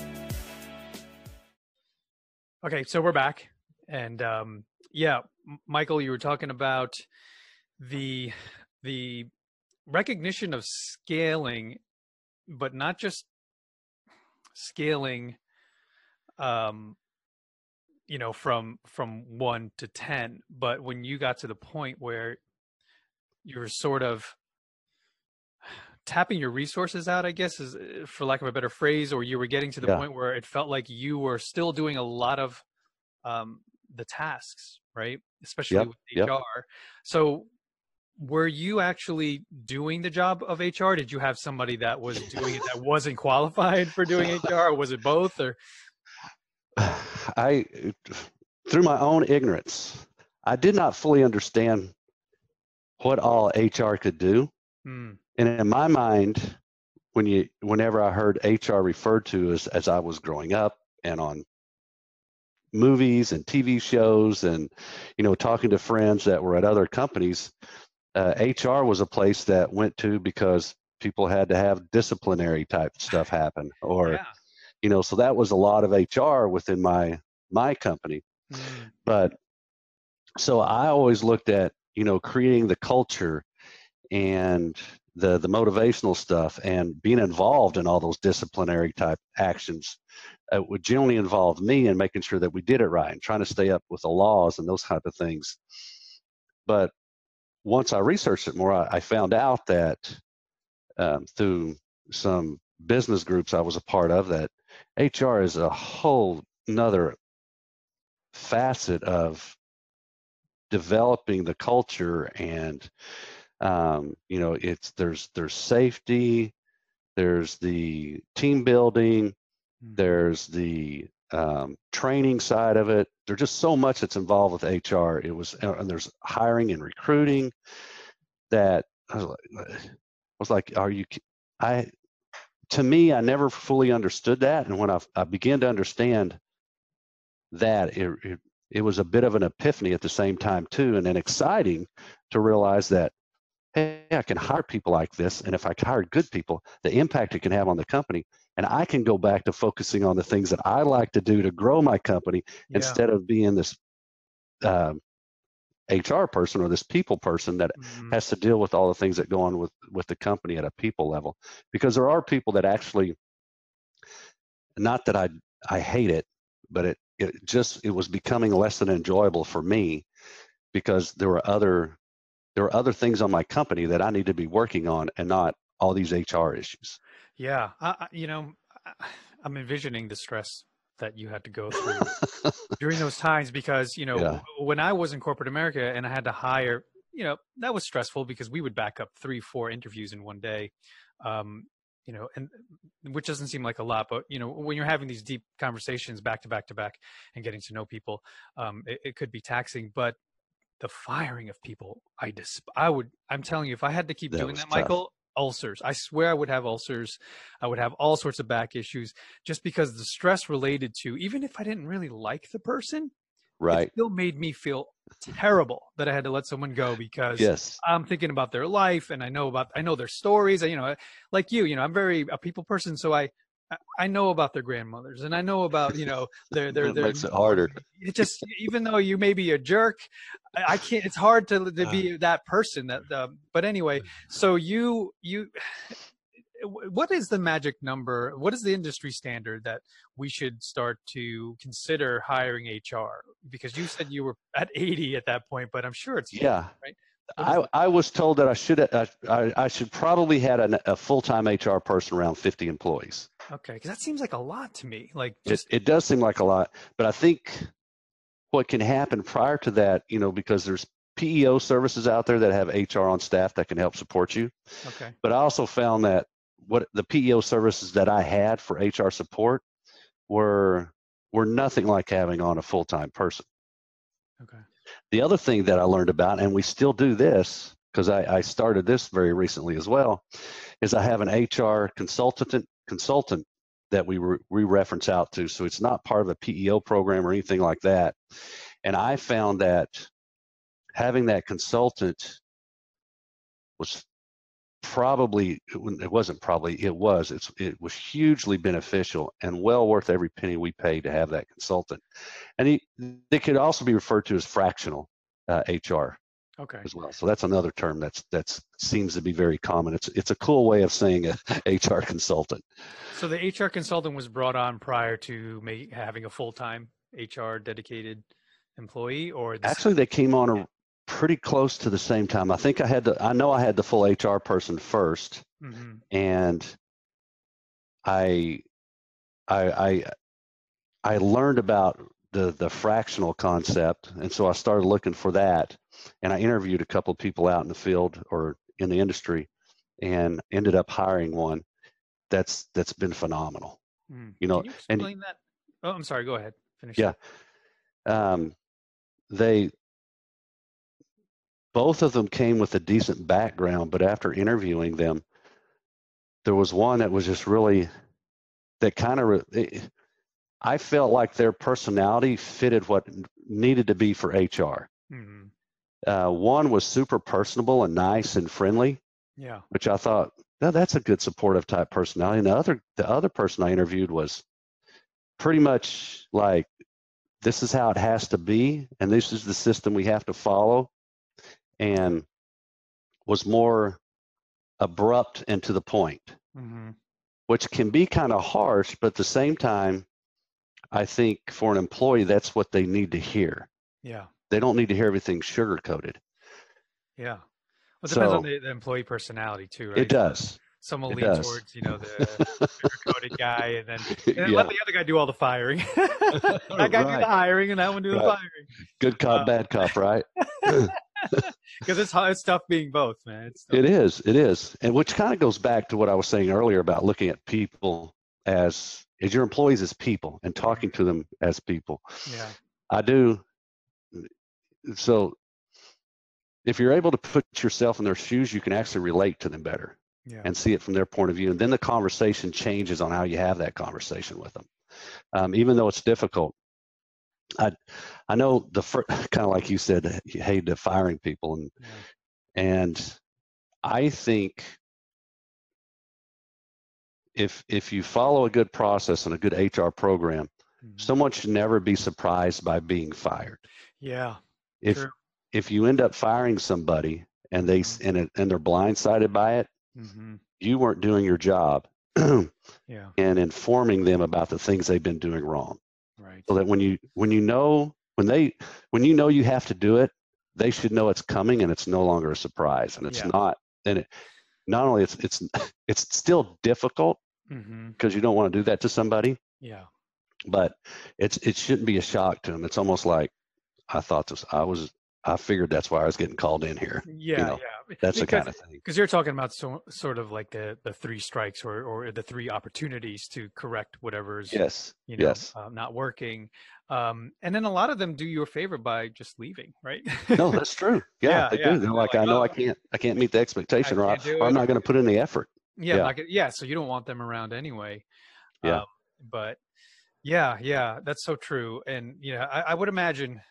Okay, so we're back, and um, yeah, Michael, you were talking about the the recognition of scaling, but not just scaling, um, you know, from from one to ten, but when you got to the point where you're sort of tapping your resources out i guess is uh, for lack of a better phrase or you were getting to the Yeah. point where it felt like you were still doing a lot of um, the tasks right? Especially Yep, with yep. hr so were you actually doing the job of hr did you have somebody that was doing it that wasn't qualified for doing hr or was it both or? I, through my own ignorance, I did not fully understand what all HR could do. Hmm, And in my mind, when you, whenever I heard HR referred to as, as I was growing up and on movies and TV shows and, you know, talking to friends that were at other companies, uh, HR was a place that went to because people had to have disciplinary type stuff happen or, yeah. you know, so that was a lot of HR within my, my company. Hmm, but so I always looked at you know creating the culture and the the motivational stuff and being involved in all those disciplinary type actions uh, would generally involve me in making sure that we did it right and trying to stay up with the laws and those type of things but once I researched it more I, I found out that um, through some business groups I was a part of that HR is a whole another facet of developing the culture and um, you know it's there's there's safety there's the team building. There's the um, training side of it. There's just so much that's involved with hr it was uh, and there's hiring and recruiting that i was like I was like are you i to me i never fully understood that and when i, I began to understand that it, it it was a bit of an epiphany at the same time too and then exciting to realize that hey i can hire people like this and if i hire good people the impact it can have on the company and i can go back to focusing on the things that i like to do to grow my company yeah. instead of being this um, hr person or this people person that Mhm. has to deal with all the things that go on with with the company at a people level because there are people that actually not that i i hate it but it it just it was becoming less than enjoyable for me because there were other there were other things on my company that i need to be working on and not all these hr issues Yeah, I, you know, I'm envisioning the stress that you had to go through during those times because you know Yeah. when I was in corporate America and I had to hire, you know, that was stressful because we would back up three, four interviews in one day, um, you know, and which doesn't seem like a lot, but you know, when you're having these deep conversations back to back to back and getting to know people, um, it, it could be taxing. But the firing of people, I just, I would, I'm telling you, if I had to keep That doing that, tough. Michael, ulcers. I swear I would have ulcers. I would have all sorts of back issues just because the stress related to, even if I didn't really like the person, it right still made me feel terrible that I had to let someone go because yes I'm thinking about their life and I know about I know their stories. You know, like you, you know, I'm very a people person, so I I- know about their grandmothers and I know about you know their their their. makes it harder. It just even though you may be a jerk, I, can't. It's hard to to be that person. That um, but anyway, so you you what is the magic number? What is the industry standard that we should start to consider hiring HR? Because you said you were at 80 at that point, but I'm sure it's Yeah. right? I, I was told that I should I, I, I should probably had a, a full time HR person around 50 employees. okay, because that seems like a lot to me. Like It, it does seem like a lot, but I think what can happen prior to that, you know, because there's PEO services out there that have HR on staff that can help support you. okay, But I also found that what the PEO services that I had for HR support were were nothing like having on a full time person. okay, The other thing that I learned about, and we still do this because I, I started this very recently as well, is I have an HR consultant consultant that we re, we reference out to. So it's not part of a PEO program or anything like that. And I found that having that consultant was probably it wasn't probably it was it's it was hugely beneficial and well worth every penny we paid to have that consultant. And he they could also be referred to as fractional uh, hr okay. as well. So that's another term that's that's seems to be very common. It's it's a cool way of saying a hr consultant. So the HR consultant was brought on prior to me having a full time HR dedicated employee, or actually they came on a pretty close to the same time i think i had the i know i had the full hr person first Mhm. and I, I, I, I learned about the the fractional concept, and so I started looking for that, and I interviewed a couple of people out in the field or in the industry, and ended up hiring one. That's that's been phenomenal. Mm. You know, you and- that? Oh, I'm sorry. Go ahead. Finish. Yeah. Um, they both of them came with a decent background, but after interviewing them, there was one that was just really that kind of I felt like their personality fitted what needed to be for HR. Mhm. Uh, one was super personable and nice and friendly, Yeah. which I thought "Now, that's a good supportive type personality. And the other the other person I interviewed was pretty much like this is how it has to be and this is the system we have to follow and was more abrupt and to the point hmm which can be kind of harsh but at the same time i think for an employee that's what they need to hear Yeah. they don't need to hear everything sugar coated Yeah. Well, it depends on the, the employee personality too, right? it does Some will It lean does. towards, you know, the sugar-coated guy, and then, and then yeah let the other guy do all the firing. that guy do the hiring, and that one do the firing. good cop uh, bad cop right Because it's hard, it's tough being both, man. It's tough. It is. It is. And which kind of goes back to what I was saying earlier about looking at people as as your employees as people and talking to them as people. Yeah. I do. So if you're able to put yourself in their shoes, you can actually relate to them better Yeah. and see it from their point of view. And then the conversation changes on how you have that conversation with them. Um, even though it's difficult. I I know the first kind of like you said, you hate the firing people and yeah. and I think if if you follow a good process and a good HR program, Mhm. someone should never be surprised by being fired. Yeah. If True. if you end up firing somebody and they s- and it, and they're blindsided by it, hmm you weren't doing your job yeah. and informing them about the things they've been doing wrong. Right. So that when you when you know when they when you know you have to do it, they should know it's coming and it's no longer a surprise and it's Yeah. not and it not only it's it's it's still difficult mm-hmm. because you don't want to do that to somebody Yeah. but it's it shouldn't be a shock to them it's almost like i thought this i was i figured that's why i was getting called in here Yeah. know, yeah. that's the kind of thing because you're talking about so, sort of like the the three strikes or or the three opportunities to correct whatever's yes you know yes uh, not working um and then a lot of them do you a favor by just leaving right no that's true yeah, Yeah, they yeah. do they're like, i know "Oh, i can't i can't meet the expectation or, I, or I'm not going to put in the effort yeah Yeah. like yeah so you don't want them around anyway Yeah. um, but yeah yeah that's so true and you know i, I would imagine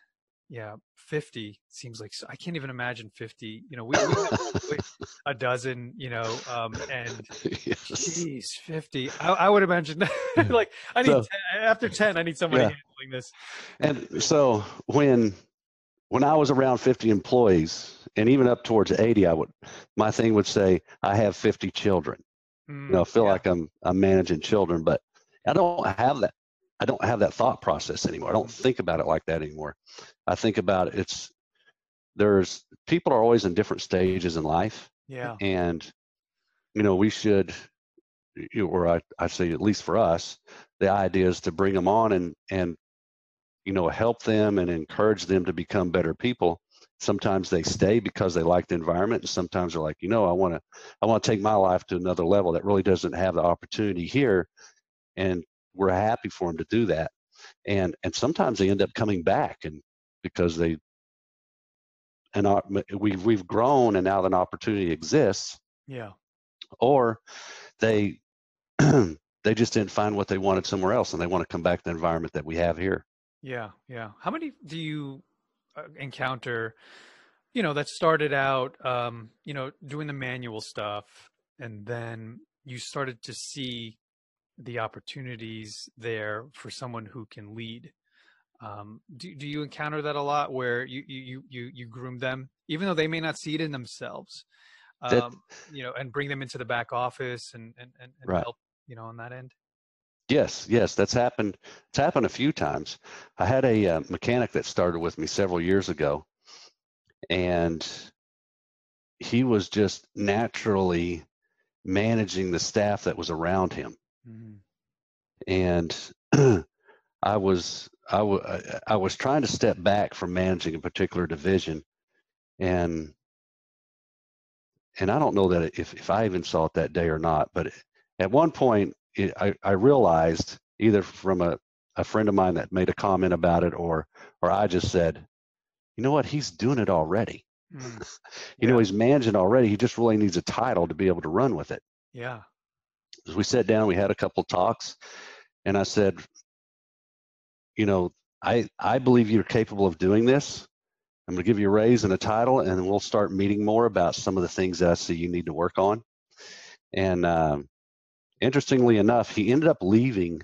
yeah 50 seems like i can't even imagine 50 you know we, we have a dozen you know um and yes. Jeez, 50. I, I would imagine like I need So- 10, after 10 I need somebody Yeah. handling this. and so when when i was around 50 employees and even up towards 80 i would my thing would say i have 50 children Mm, you know I feel yeah. like i'm i'm managing children but i don't have that i don't have that thought process anymore. I don't think about it like that anymore. I think about it, it's there's people are always in different stages in life. Yeah. and you know we should or I, I say at least for us the idea is to bring them on and and you know help them and encourage them to become better people. Sometimes they stay because they like the environment and sometimes they're like you know i want to i want to take my life to another level that really doesn't have the opportunity here. And we're happy for them to do that and and sometimes they end up coming back and because they and our, we've we've grown and now an opportunity exists Yeah. or they they just didn't find what they wanted somewhere else and they want to come back to the environment that we have here Yeah, yeah. How many do you uh, encounter, you know, that started out, um, you know, doing the manual stuff, and then you started to see the opportunities there for someone who can lead? Um, do do you encounter that a lot, where you you you you you groom them, even though they may not see it in themselves, um, you know, and bring them into the back office and and and, and Right. help, you know, on that end? Yes, yes, that's happened. It's happened a few times. I had a uh, mechanic that started with me several years ago, and he was just naturally managing the staff that was around him. Mhm. And I was I, w- I- I was trying to step back from managing a particular division, and and I don't know that if if I even saw it that day or not, but at one point it, I I realized either from a a friend of mine that made a comment about it or or I just said, you know what, he's doing it already. Mm, You know, he's managing already. He just really needs a title to be able to run with it. Yeah. We sat down, we had a couple talks, and I said, you know, I I believe you're capable of doing this. I'm going to give you a raise and a title, and we'll start meeting more about some of the things that I see you need to work on. And um, interestingly enough, he ended up leaving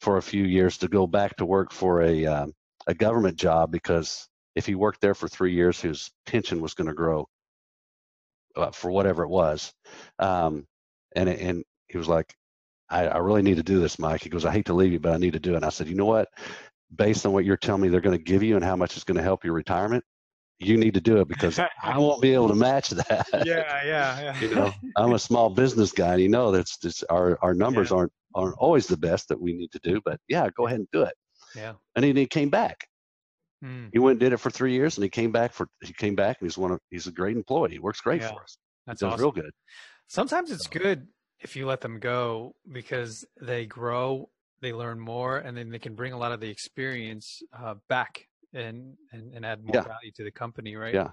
for a few years to go back to work for a um, a government job because if he worked there for three years, his pension was going to grow uh, for whatever it was. Um, and and he was like, I, I really need to do this, Mike. He goes, I hate to leave you, but I need to do it. And I said, you know what? Based on what you're telling me they're going to give you and how much it's going to help your retirement, you need to do it because I won't be able to match that. Yeah. Yeah. Yeah. you know, I'm a small business guy, and you know that's just our our numbers aren't aren't always the best that we need to do. But yeah, go ahead and do it. Yeah. And then he came back. Mm, He went and did it for three years, and he came back for he came back, and he's one of he's a great employee. He works great Yeah. for us. that's awesome. real good. Sometimes it's good if you let them go because they grow, they learn more, and then they can bring a lot of the experience uh, back and, and and add more Yeah. value to the company, right? Yeah.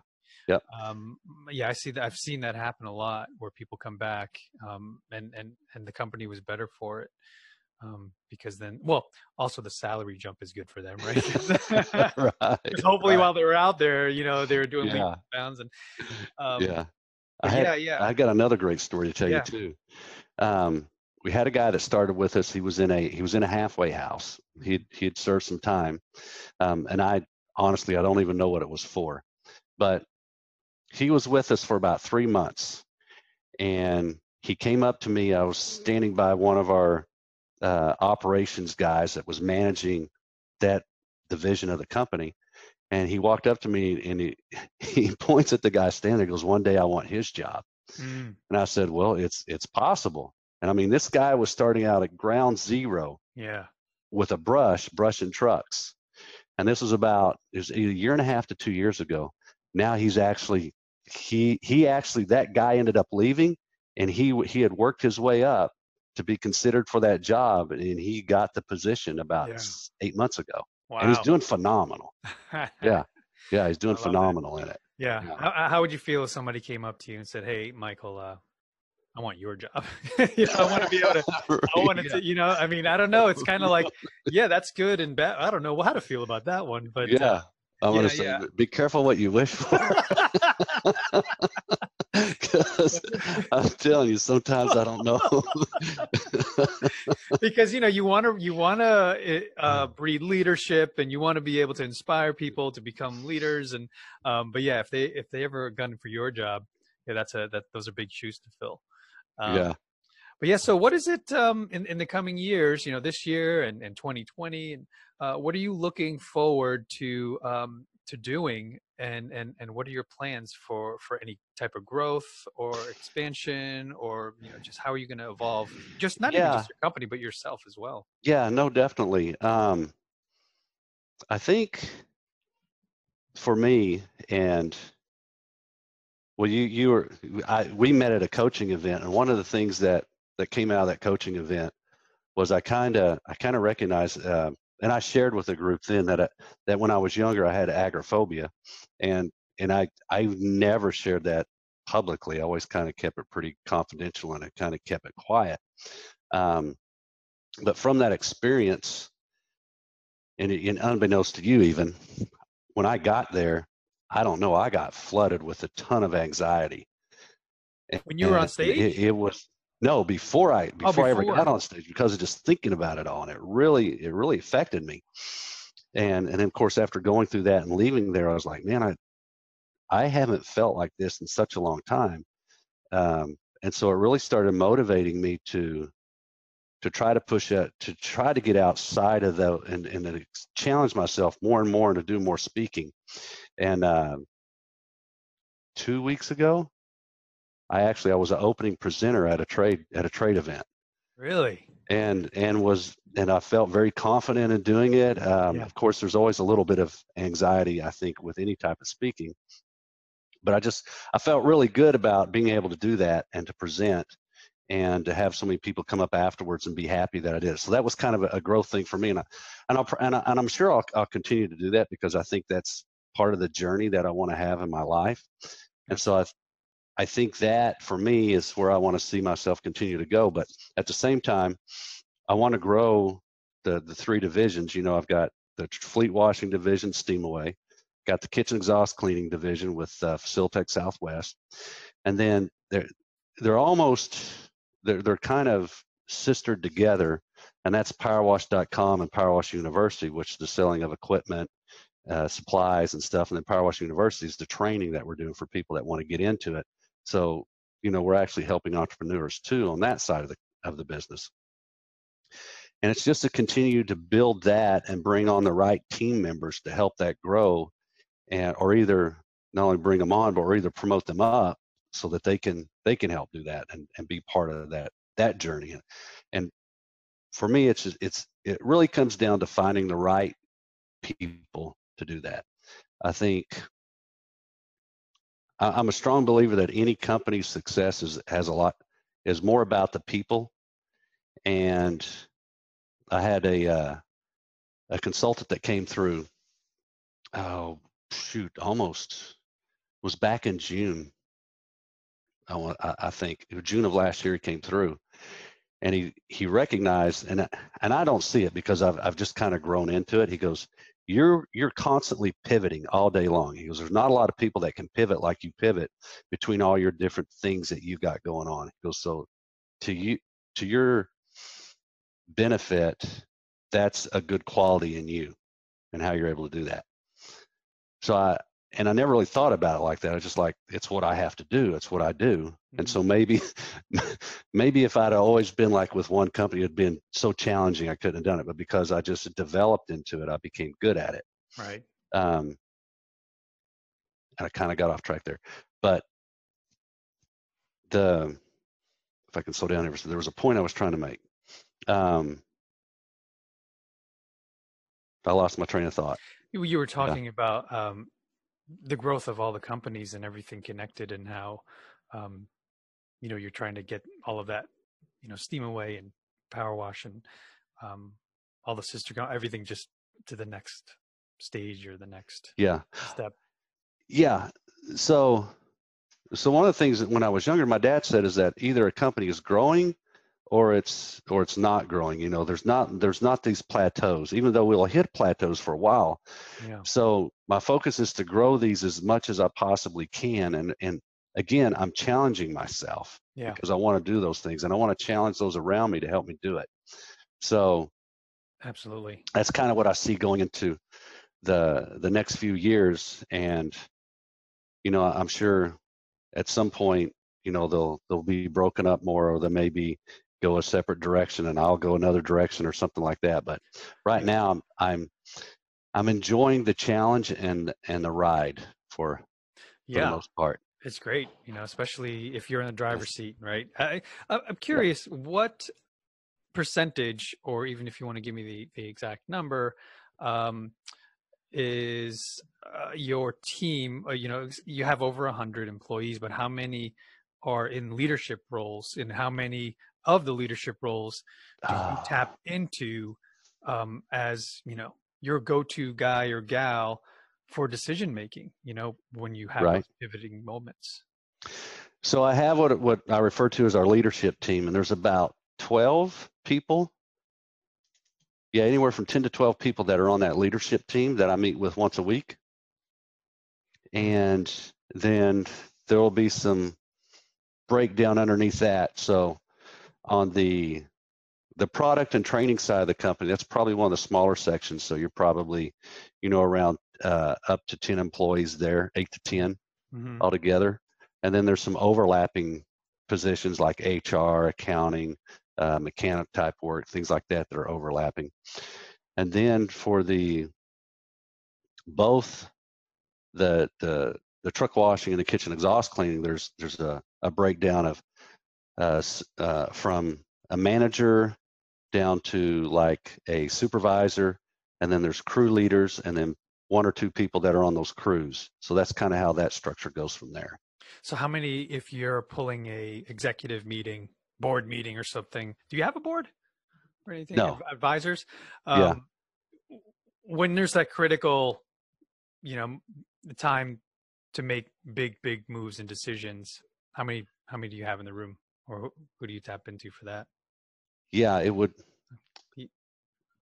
Yep. Um, yeah, I see that. I've seen that happen a lot where people come back, um, and and and the company was better for it. Um, because then, well, also the salary jump is good for them, right? right. hopefully, right. while they're out there, you know, they were doing Yeah. bounds, and um, yeah. I had, yeah, yeah, I got another great story to tell Yeah. you too. Um, we had a guy that started with us. He was in a he was in a halfway house. He he had served some time, um, and I honestly I don't even know what it was for, but he was with us for about three months, and he came up to me. I was standing by one of our uh, operations guys that was managing that division of the company, and he walked up to me and he he points at the guy standing there. Goes, one day I want his job. Mm, And I said, well, it's it's possible. And I mean, this guy was starting out at ground zero yeah, with a brush, brushing trucks. And this was about it was a year and a half to two years ago. Now he's actually he he actually that guy ended up leaving, and he he had worked his way up to be considered for that job, and he got the position about Yeah. eight months ago, wow. and he's doing phenomenal. Yeah, yeah, he's doing love that. phenomenal in it. Yeah. Yeah. How, how would you feel if somebody came up to you and said, "Hey, Michael, uh, I want your job. you know, I want to be able to. I want Yeah. to. You know, I mean, I don't know. It's kind of like, yeah, that's good and bad. I don't know how to feel about that one, but uh, I'm yeah, gonna say, yeah. be careful what you wish for. Because I'm telling you, sometimes I don't know. because you know you want to you want to uh, breed leadership and you want to be able to inspire people to become leaders and um, but yeah if they if they ever gun for your job yeah that's a that those are big shoes to fill um, yeah, but yeah, so what is it um, in in the coming years? You know, this year and, and 2020, and uh, what are you looking forward to um, to doing, and and and what are your plans for for any type of growth or expansion, or you know, just how are you going to evolve? Just not even just your company, but yourself as well. Yeah, no, definitely. Um, I think for me and well, you you were I we met at a coaching event, and one of the things that that came out of that coaching event was I kind of I kind of recognized, uh, and I shared with the group then that I, that when I was younger I had agoraphobia, and and I I never shared that publicly. I always kind of kept it pretty confidential, and I kind of kept it quiet. Um, but from that experience, and, and unbeknownst to you even, when I got there, I don't know, I got flooded with a ton of anxiety. When you were on stage? it, it was no before I before, I ever got on stage because of just thinking about it all, and it really it really affected me. And and then of course after going through that and leaving there, I was like, man, I I haven't felt like this in such a long time. Um, and so it really started motivating me to to try to push it to try to get outside of the and and to challenge myself more and more and to do more speaking. And uh, two weeks ago, I actually I was an opening presenter at a trade at a trade event Really? and and was and I felt very confident in doing it. Um, Yeah. Of course, there's always a little bit of anxiety, I think, with any type of speaking. But I just I felt really good about being able to do that and to present and to have so many people come up afterwards and be happy that I did. it. So that was kind of a, a growth thing for me, and I, and I'll and, I, and I'm sure I'll I'll continue to do that because I think that's part of the journey that I want to have in my life. And so I I think that for me is where I want to see myself continue to go. But at the same time, I want to grow the the three divisions. You know, I've got the fleet washing division, Steam Away, got the kitchen exhaust cleaning division with uh, Facilitec Southwest, and then they're they're almost they're they're kind of sistered together, and that's PowerWash.com and PowerWash University, which is the selling of equipment, uh, supplies, and stuff. And then PowerWash University is the training that we're doing for people that want to get into it. So you know, we're actually helping entrepreneurs too on that side of the of the business. And it's just to continue to build that and bring on the right team members to help that grow, and or either not only bring them on, but or either promote them up so that they can they can help do that and, and be part of that that journey. And, and for me, it's it's it really comes down to finding the right people to do that. I think I'm a strong believer that any company's success is has a lot is more about the people. And I had a uh, a consultant that came through. Oh shoot, almost was back in June. I want I, think June of last year he came through, and he he recognized and and I don't see it because I've I've just kind of grown into it. He goes, you're you're constantly pivoting all day long. He goes, there's not a lot of people that can pivot like you pivot between all your different things that you've got going on. He goes, so to you to your benefit, that's a good quality in you and how you're able to do that. So I and I never really thought about it like that. I was just like, it's what I have to do. It's what I do. And so maybe maybe if I'd always been like with one company, it'd been so challenging I couldn't have done it. But because I just developed into it, I became good at it. Right. Um, and I kind of got off track there. But the if I can slow down ever so there was a point I was trying to make. Um, I lost my train of thought. You, you were talking about um, the growth of all the companies and everything connected, and how um, you know you're trying to get all of that, you know, steam away and power wash and um, all the sister everything just to the next stage or the next Yeah. step. Yeah. So, so one of the things that when I was younger, my dad said is that either a company is growing or it's or it's not growing. You know, there's not there's not these plateaus, even though we'll hit plateaus for a while. Yeah. So my focus is to grow these as much as I possibly can. And and again, I'm challenging myself Yeah. because I want to do those things and I want to challenge those around me to help me do it. So Absolutely. that's kind of what I see going into the the next few years. And you know, I'm sure at some point, you know, they'll they'll be broken up more, or they may be go a separate direction and I'll go another direction or something like that. But right now I'm I'm I'm enjoying the challenge and and the ride for, for the Yeah, most part. it's great. You know, especially if you're in the driver's seat, right? I, I'm curious what percentage, or even if you want to give me the the exact number, um, is uh, your team? Uh, you know, you have over a hundred employees, but how many are in leadership roles, and how many of the leadership roles you Ah. tap into um, as you know your go-to guy or gal for decision making? You know, when you have Right. those pivoting moments. So I have what what I refer to as our leadership team, and there's about 12 people. Yeah, anywhere from 10 to 12 people that are on that leadership team that I meet with once a week. And then there will be some breakdown underneath that. So on the the product and training side of the company, that's probably one of the smaller sections. So you're probably, you know, around uh, up to 10 employees there, eight to 10 Mhm. altogether. And then there's some overlapping positions like HR, accounting, uh, mechanic type work, things like that that are overlapping. And then for the both the the the truck washing and the kitchen exhaust cleaning, there's there's a, a breakdown of uh, uh, from a manager down to like a supervisor, and then there's crew leaders, and then one or two people that are on those crews. So that's kind of how that structure goes from there. So how many if you're pulling a executive meeting, board meeting or something, do you have a board or anything? No. Adv- Advisors? Yeah. Um, when there's that critical, you know, the time to make big, big moves and decisions, how many how many do you have in the room? Or who, do you tap into for that? Yeah, it would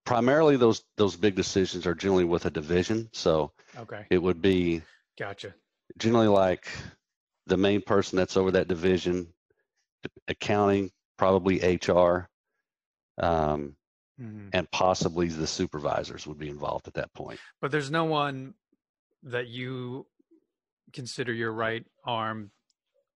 primarily those those big decisions are generally with a division. So Okay. it would be Gotcha. generally like the main person that's over that division, accounting, probably HR, um, Mhm. and possibly the supervisors would be involved at that point. But there's no one that you consider your right arm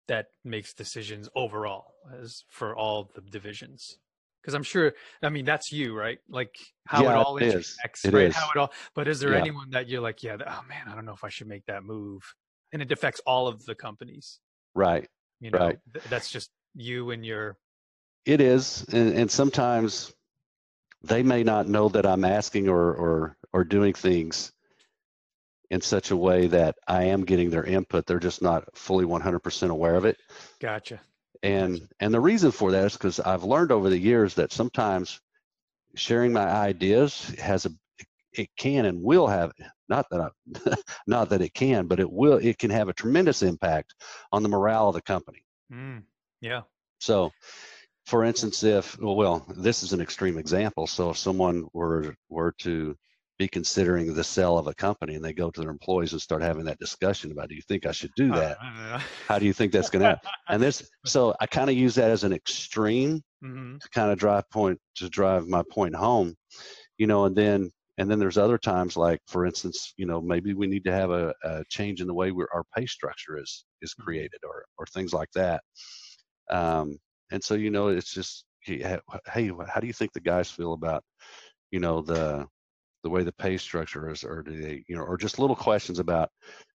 that makes decisions overall as for all the divisions. Because I'm sure, I mean, that's you, right? Like how it all it is. intersects, It right? is. How it all. But is there Yeah. anyone that you're like, yeah, oh man, I don't know if I should make that move, and it affects all of the companies. Right. You know, Right. Th- that's just you and your. It is, and, and sometimes they may not know that I'm asking or or or doing things in such a way that I am getting their input. They're just not fully 100% aware of it. Gotcha. And and the reason for that is because I've learned over the years that sometimes sharing my ideas has a it can and will have not that I, not that it can, but it will it can have a tremendous impact on the morale of the company. Mm, yeah. So, for instance, if well, well, this is an extreme example. So, if someone were were to be considering the sale of a company and they go to their employees and start having that discussion about, do you think I should do that? How do you think that's going to happen? And this, so I kind of use that as an extreme hmm to kind of drive point to drive my point home, you know, and then and then there's other times like, for instance, you know, maybe we need to have a, a change in the way our pay structure is is created or or things like that. Um, and so you know, it's just hey, how do you think the guys feel about, you know, the the way the pay structure is, or do they, you know, or just little questions about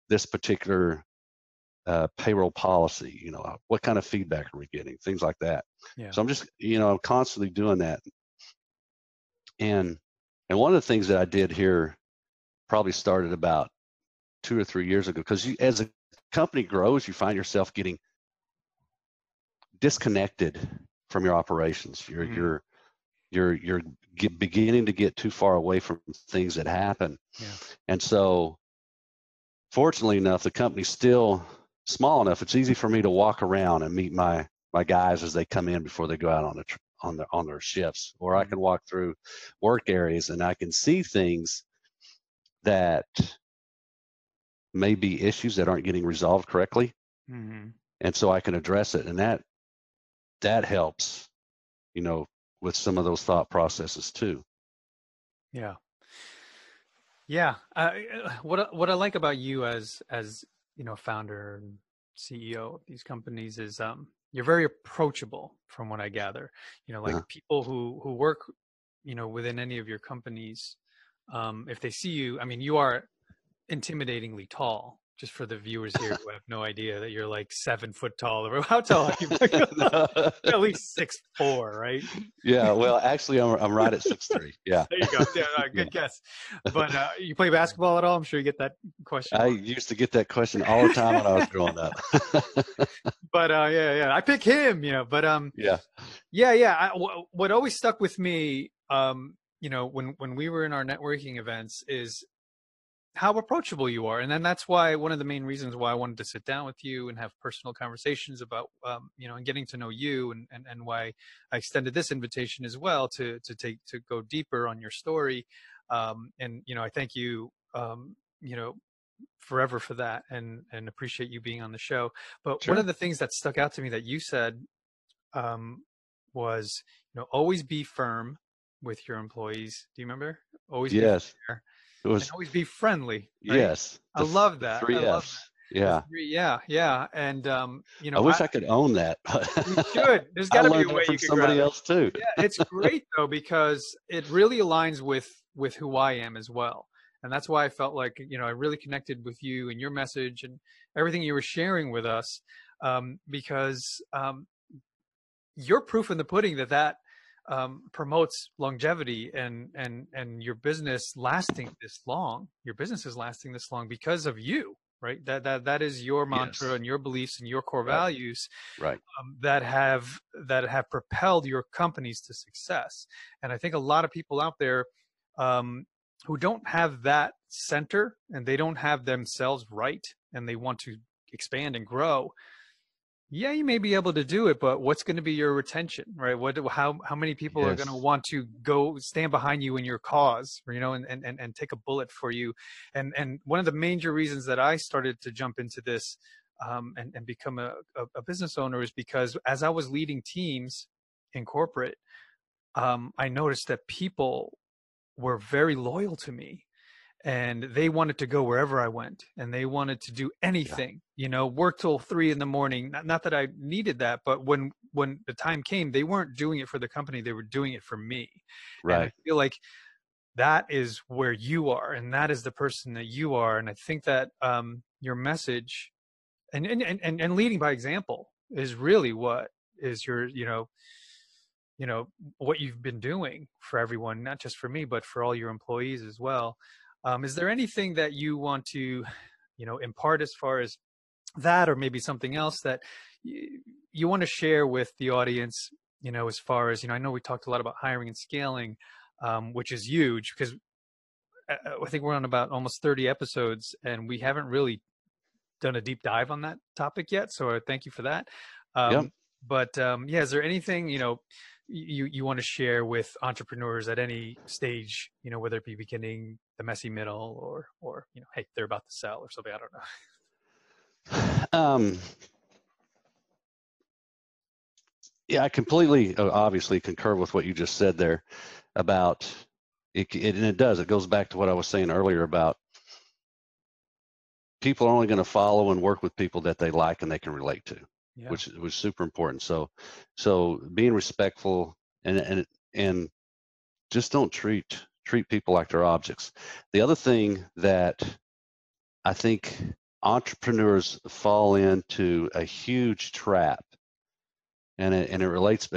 this particular uh, payroll policy. You know, what kind of feedback are we getting? Things like that. Yeah. So I'm just, you know, I'm constantly doing that. And and one of the things that I did here probably started about two or three years ago because as a company grows, you find yourself getting disconnected from your operations. You're Mhm. you're you're you're get, beginning to get too far away from things that happen. Yeah. And so, fortunately enough, the company's still small enough. It's easy for me to walk around and meet my my guys as they come in before they go out on the tr- on their on their shifts. Or I Mhm. can walk through work areas and I can see things that may be issues that aren't getting resolved correctly hmm and so I can address it, and that that helps, you know, with some of those thought processes too. Yeah. Yeah. Uh, what I- what I like about you as as you know founder and CEO of these companies is um you're very approachable from what I gather. You know, like Uh-huh. people who who work, you know, within any of your companies, um, if they see you, I mean, you are intimidatingly tall. Just for the viewers here who have no idea that you're like seven foot tall, or how tall are you? At least six four, right? yeah, well, actually, I'm, I'm right at six three. Yeah, There you go. Yeah, good guess. But uh, you play basketball at all? I'm sure you get that question. I used to get that question all the time when I was growing up. but uh, yeah, yeah, I pick him. You know, but um, yeah, Yeah, yeah. I, wh- what always stuck with me, um, you know, when when we were in our networking events, is how approachable you are, and then that's why one of the main reasons why I wanted to sit down with you and have personal conversations about, um, you know, and getting to know you, and, and and why I extended this invitation as well to to take to go deeper on your story, um, and you know, I thank you, um, you know, forever for that, and and appreciate you being on the show. But Sure. one of the things that stuck out to me that you said um, was you know always be firm with your employees. Do you remember? Always yes, it and was. always be friendly. right? Yes, I love that. Three I Fs. Yeah, three- yeah, yeah. And um, you know, I wish I, could own that. you should. There's I got to be a way from you somebody grab else too. Yeah, it's great though because it really aligns with with who I am as well. And that's why I felt like you know I really connected with you and your message and everything you were sharing with us um, because um, you're proof in the pudding that that um, promotes longevity and and and your business lasting this long. Your business is lasting this long because of you, right? That that that is your mantra Yes. and your beliefs and your core Right. values Right. um, that have that have propelled your companies to success. And I think a lot of people out there um, who don't have that center and they don't have themselves right and they want to expand and grow. Yeah, you may be able to do it, but what's going to be your retention, right? What, how, how many people are going to want to go stand behind you in your cause, you know, and, and, and, take a bullet for you? And, and one of the major reasons that I started to jump into this um, and, and become a, a, a business owner is because as I was leading teams in corporate, um, I noticed that people were very loyal to me and they wanted to go wherever I went and they wanted to do anything, you know, work till three in the morning. Not, not that I needed that, but when, when the time came, they weren't doing it for the company. They were doing it for me. And I Right. feel like that is where you are and that is the person that you are. And I think that um, your message and, and, and, and leading by example is really what is your, you know, you know, what you've been doing for everyone, not just for me, but for all your employees as well. Um, is there anything that you want to, you know, impart as far as that or maybe something else that you, you want to share with the audience, you know, as far as, you know, I know we talked a lot about hiring and scaling, um, which is huge because I, I think we're on about almost 30 episodes and we haven't really done a deep dive on that topic yet. So uh, thank you for that. Um, Yep. But um, yeah, is there anything, you know, you, you want to share with entrepreneurs at any stage, you know, whether it be beginning, the messy middle, or, or, you know, hey, they're about to sell or something. I don't know. Um, yeah, I completely, uh, obviously, concur with what you just said there about it, it. And it does. It goes back to what I was saying earlier about people are only going to follow and work with people that they like and they can relate to, Yeah. which was super important. So, so being respectful and and and just don't treat treat people like they're objects. The other thing that I think entrepreneurs fall into a huge trap, and it, and it relates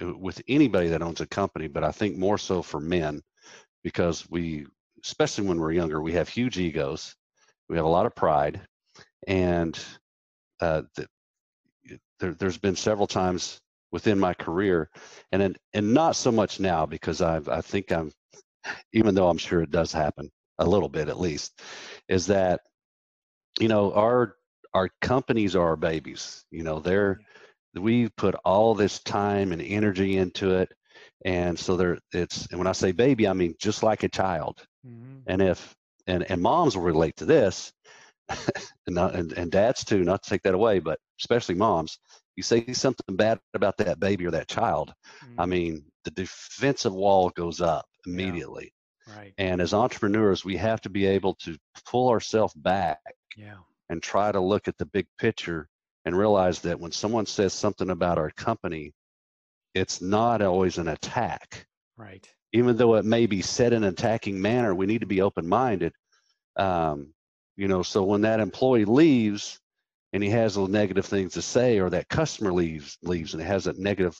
with anybody that owns a company, but I think more so for men, because we, especially when we're younger, we have huge egos, we have a lot of pride, and uh, the, there, there's been several times within my career, and and, and not so much now because I've I think I'm, even though I'm sure it does happen a little bit at least, is that you know our our companies are our babies you know they're we put all this time and energy into it and so there it's and when i say baby i mean just like a child Mhm. and if and and moms will relate to this and, not, and and dads too not to take that away but especially moms you say something bad about that baby or that child i Mhm. mean the defensive wall goes up immediately right. and as entrepreneurs we have to be able to pull ourselves back Yeah. and try to look at the big picture and realize that when someone says something about our company, it's not always an attack. Right. Even though it may be said in an attacking manner, we need to be open minded. Um, you know, so when that employee leaves and he has negative things to say, or that customer leaves leaves and has a negative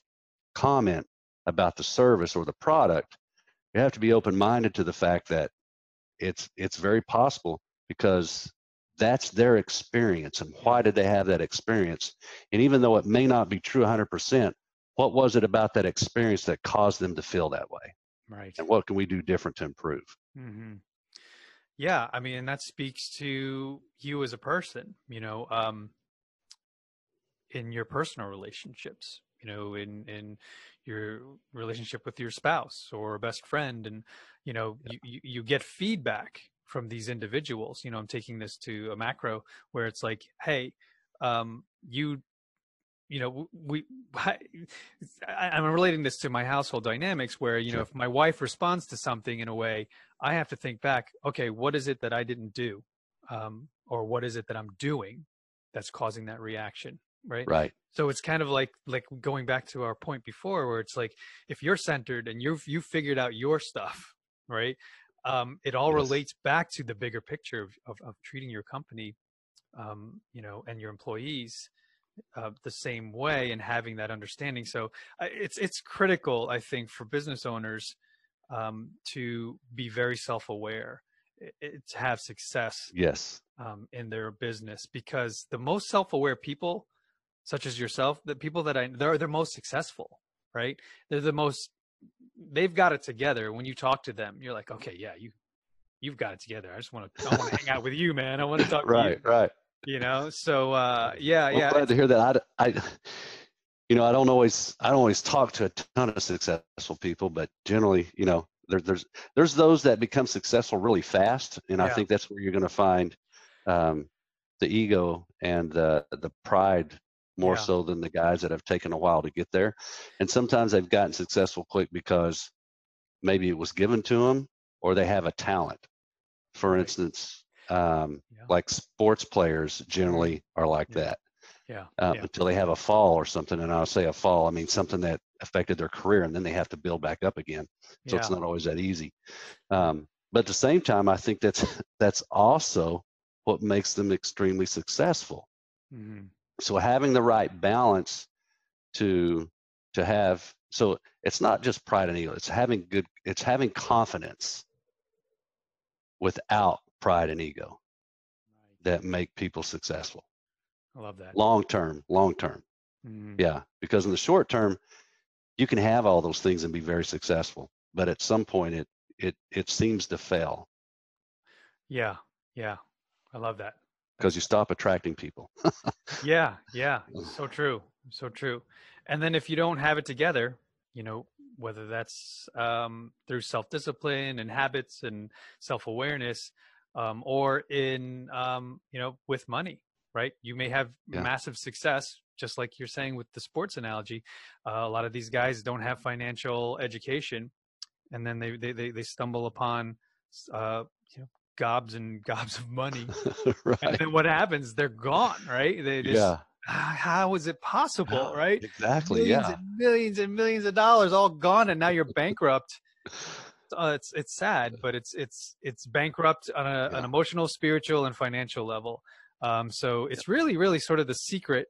comment about the service or the product, you have to be open minded to the fact that it's it's very possible because that's their experience and why did they have that experience? And even though it may not be true 100% what was it about that experience that caused them to feel that way? Right. and what can we do different to improve? Hmm Yeah, I mean, and that speaks to you as a person, you know, um, in your personal relationships, you know, in in your relationship with your spouse or a best friend, and you know, you, you you get feedback from these individuals. You know, I'm taking this to a macro where it's like, hey, um, you you know we I, i'm relating this to my household dynamics where you know Sure. if my wife responds to something in a way i have to think back okay what is it that i didn't do um, or what is it that i'm doing that's causing that reaction right? Right. So it's kind of like like going back to our point before where it's like if you're centered and you've you figured out your stuff right um, it all Yes. relates back to the bigger picture of, of, of treating your company um, you know and your employees uh, the same way and having that understanding. So uh, it's it's critical i think for business owners um, to be very self-aware to have success yes. um, in their business because the most self-aware people such as yourself the people that i they're they're most successful right? They're the most they've got it together. When you talk to them you're like okay yeah you you've got it together. I just want to i want to hang out with you man. I want to talk right to right you. you know? So uh yeah well, yeah I'm glad to hear that. I, I you know i don't always i don't always talk to a ton of successful people but generally you know there, there's there's those that become successful really fast and i think that's where you're going to find um, the ego and the the pride more Yeah. so than the guys that have taken a while to get there and sometimes they've gotten successful quick because maybe it was given to them or they have a talent for Right. instance um, Yeah. like sports players generally are like Yeah. that yeah uh, yeah until they have a fall or something. And I'll say a fall, I mean something that affected their career, and then they have to build back up again. So yeah it's not always that easy. Um, but at the same time, I think that's that's also what makes them extremely successful. hmm So having the right balance to to have so it's not just pride and ego. It's having good. It's having confidence without pride and ego that make people successful i love that long term. Long term. Mhm. Yeah, because in the short term, you can have all those things and be very successful, but at some point, it it it seems to fail yeah yeah i love that because you stop attracting people. yeah yeah so true so true and then if you don't have it together you know whether that's um, through self-discipline and habits and self-awareness um, or in um, you know with money right you may have Yeah. massive success just like you're saying with the sports analogy uh, a lot of these guys don't have financial education and then they they they, they stumble upon uh, you know gobs and gobs of money and right? then what happens they're gone right they just Yeah, "Ah, how is it possible, right? exactly. Millions Yeah, and millions and millions of dollars all gone, and now you're bankrupt. Uh, it's it's sad, but it's it's it's bankrupt on a, an emotional, spiritual, and financial level. Um, so it's really, really sort of the secret.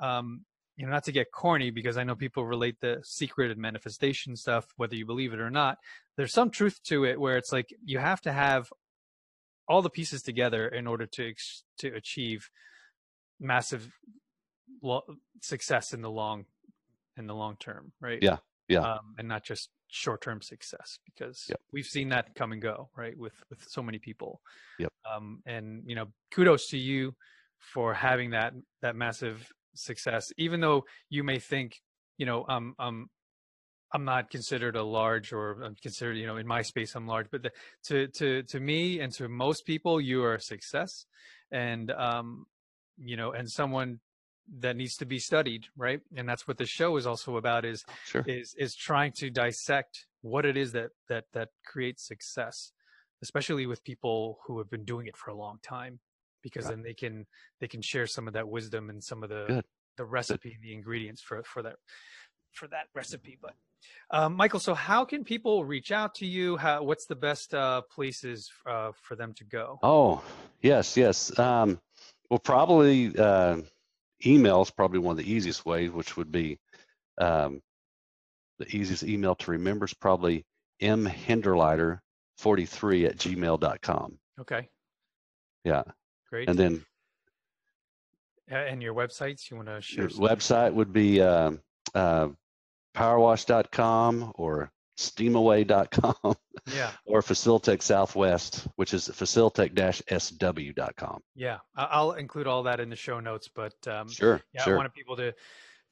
Um, you know, not to get corny, because I know people relate the secret and manifestation stuff, whether you believe it or not. There's some truth to it, where it's like you have to have all the pieces together in order to ex- to achieve massive success in the long in the long term right Yeah, yeah. um, and not just short-term success because Yep. we've seen that come and go right with with so many people Yep. um, and you know kudos to you for having that that massive success even though you may think you know um um I'm not considered a large or I'm considered, you know, in my space, I'm large, but the, to, to, to me and to most people, you are a success and, um, you know, and someone that needs to be studied. Right. And that's what the show is also about is, sure. is, is trying to dissect what it is that, that, that creates success, especially with people who have been doing it for a long time. because Right. then they can they can share some of that wisdom and some of the Good. the recipe, the ingredients for for that for that recipe. But um, Michael, so how can people reach out to you? How, what's the best uh, places uh, for them to go? Oh, yes, yes. Um, well, probably uh, email is probably one of the easiest ways, which would be um, the easiest email to remember is probably mhinderleiter43 at gmail.com. Okay, Yeah. great. And then Uh, and your websites, you want to share? your website would be um uh, powerwash.com or steamaway.com Yeah, or Facilitec Southwest, which is facilitec-sw.com. yeah. I'll include all that in the show notes, but um, Sure, yeah, I wanted people to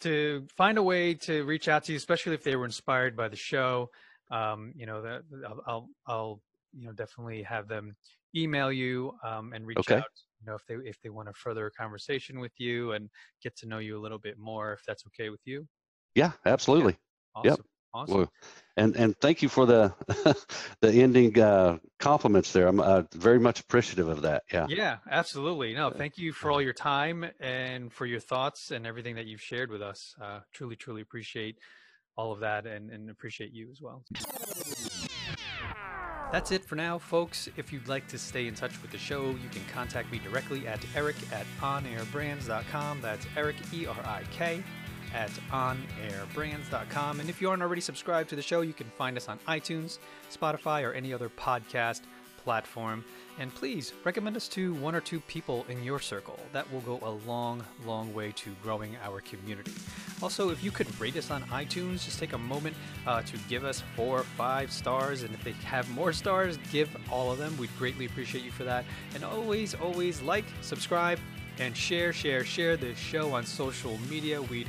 to find a way to reach out to you, especially if they were inspired by the show. Um, you know, that I'll, I'll I'll you know definitely have them email you um, and reach Okay. out. You know, if they if they want a further conversation with you and get to know you a little bit more, if that's okay with you. Yeah, absolutely. Awesome. Awesome. Well, and and thank you for the the ending uh, compliments there. I'm uh, very much appreciative of that. Yeah. Yeah, absolutely. No, thank you for all your time and for your thoughts and everything that you've shared with us. Uh, truly, truly appreciate all of that and, and appreciate you as well. That's it for now, folks. If you'd like to stay in touch with the show, you can contact me directly at erik at onairbrands.com. That's Erik, E R I K, at onairbrands.com. And if you aren't already subscribed to the show, you can find us on iTunes, Spotify, or any other podcast platform. And please recommend us to one or two people in your circle. That will go a long, long way to growing our community. Also, if you could rate us on iTunes, just take a moment uh, to give us four or five stars. And if they have more stars, give all of them. We'd greatly appreciate you for that. And always, always like, subscribe, and share, share, share this show on social media. We'd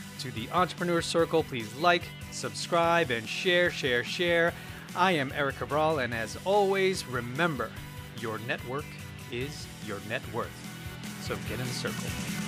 to the Entrepreneur Circle. Please like, subscribe, and share, share, share. I am Erik Cabral, and as always, remember your network is your net worth. So get in the circle.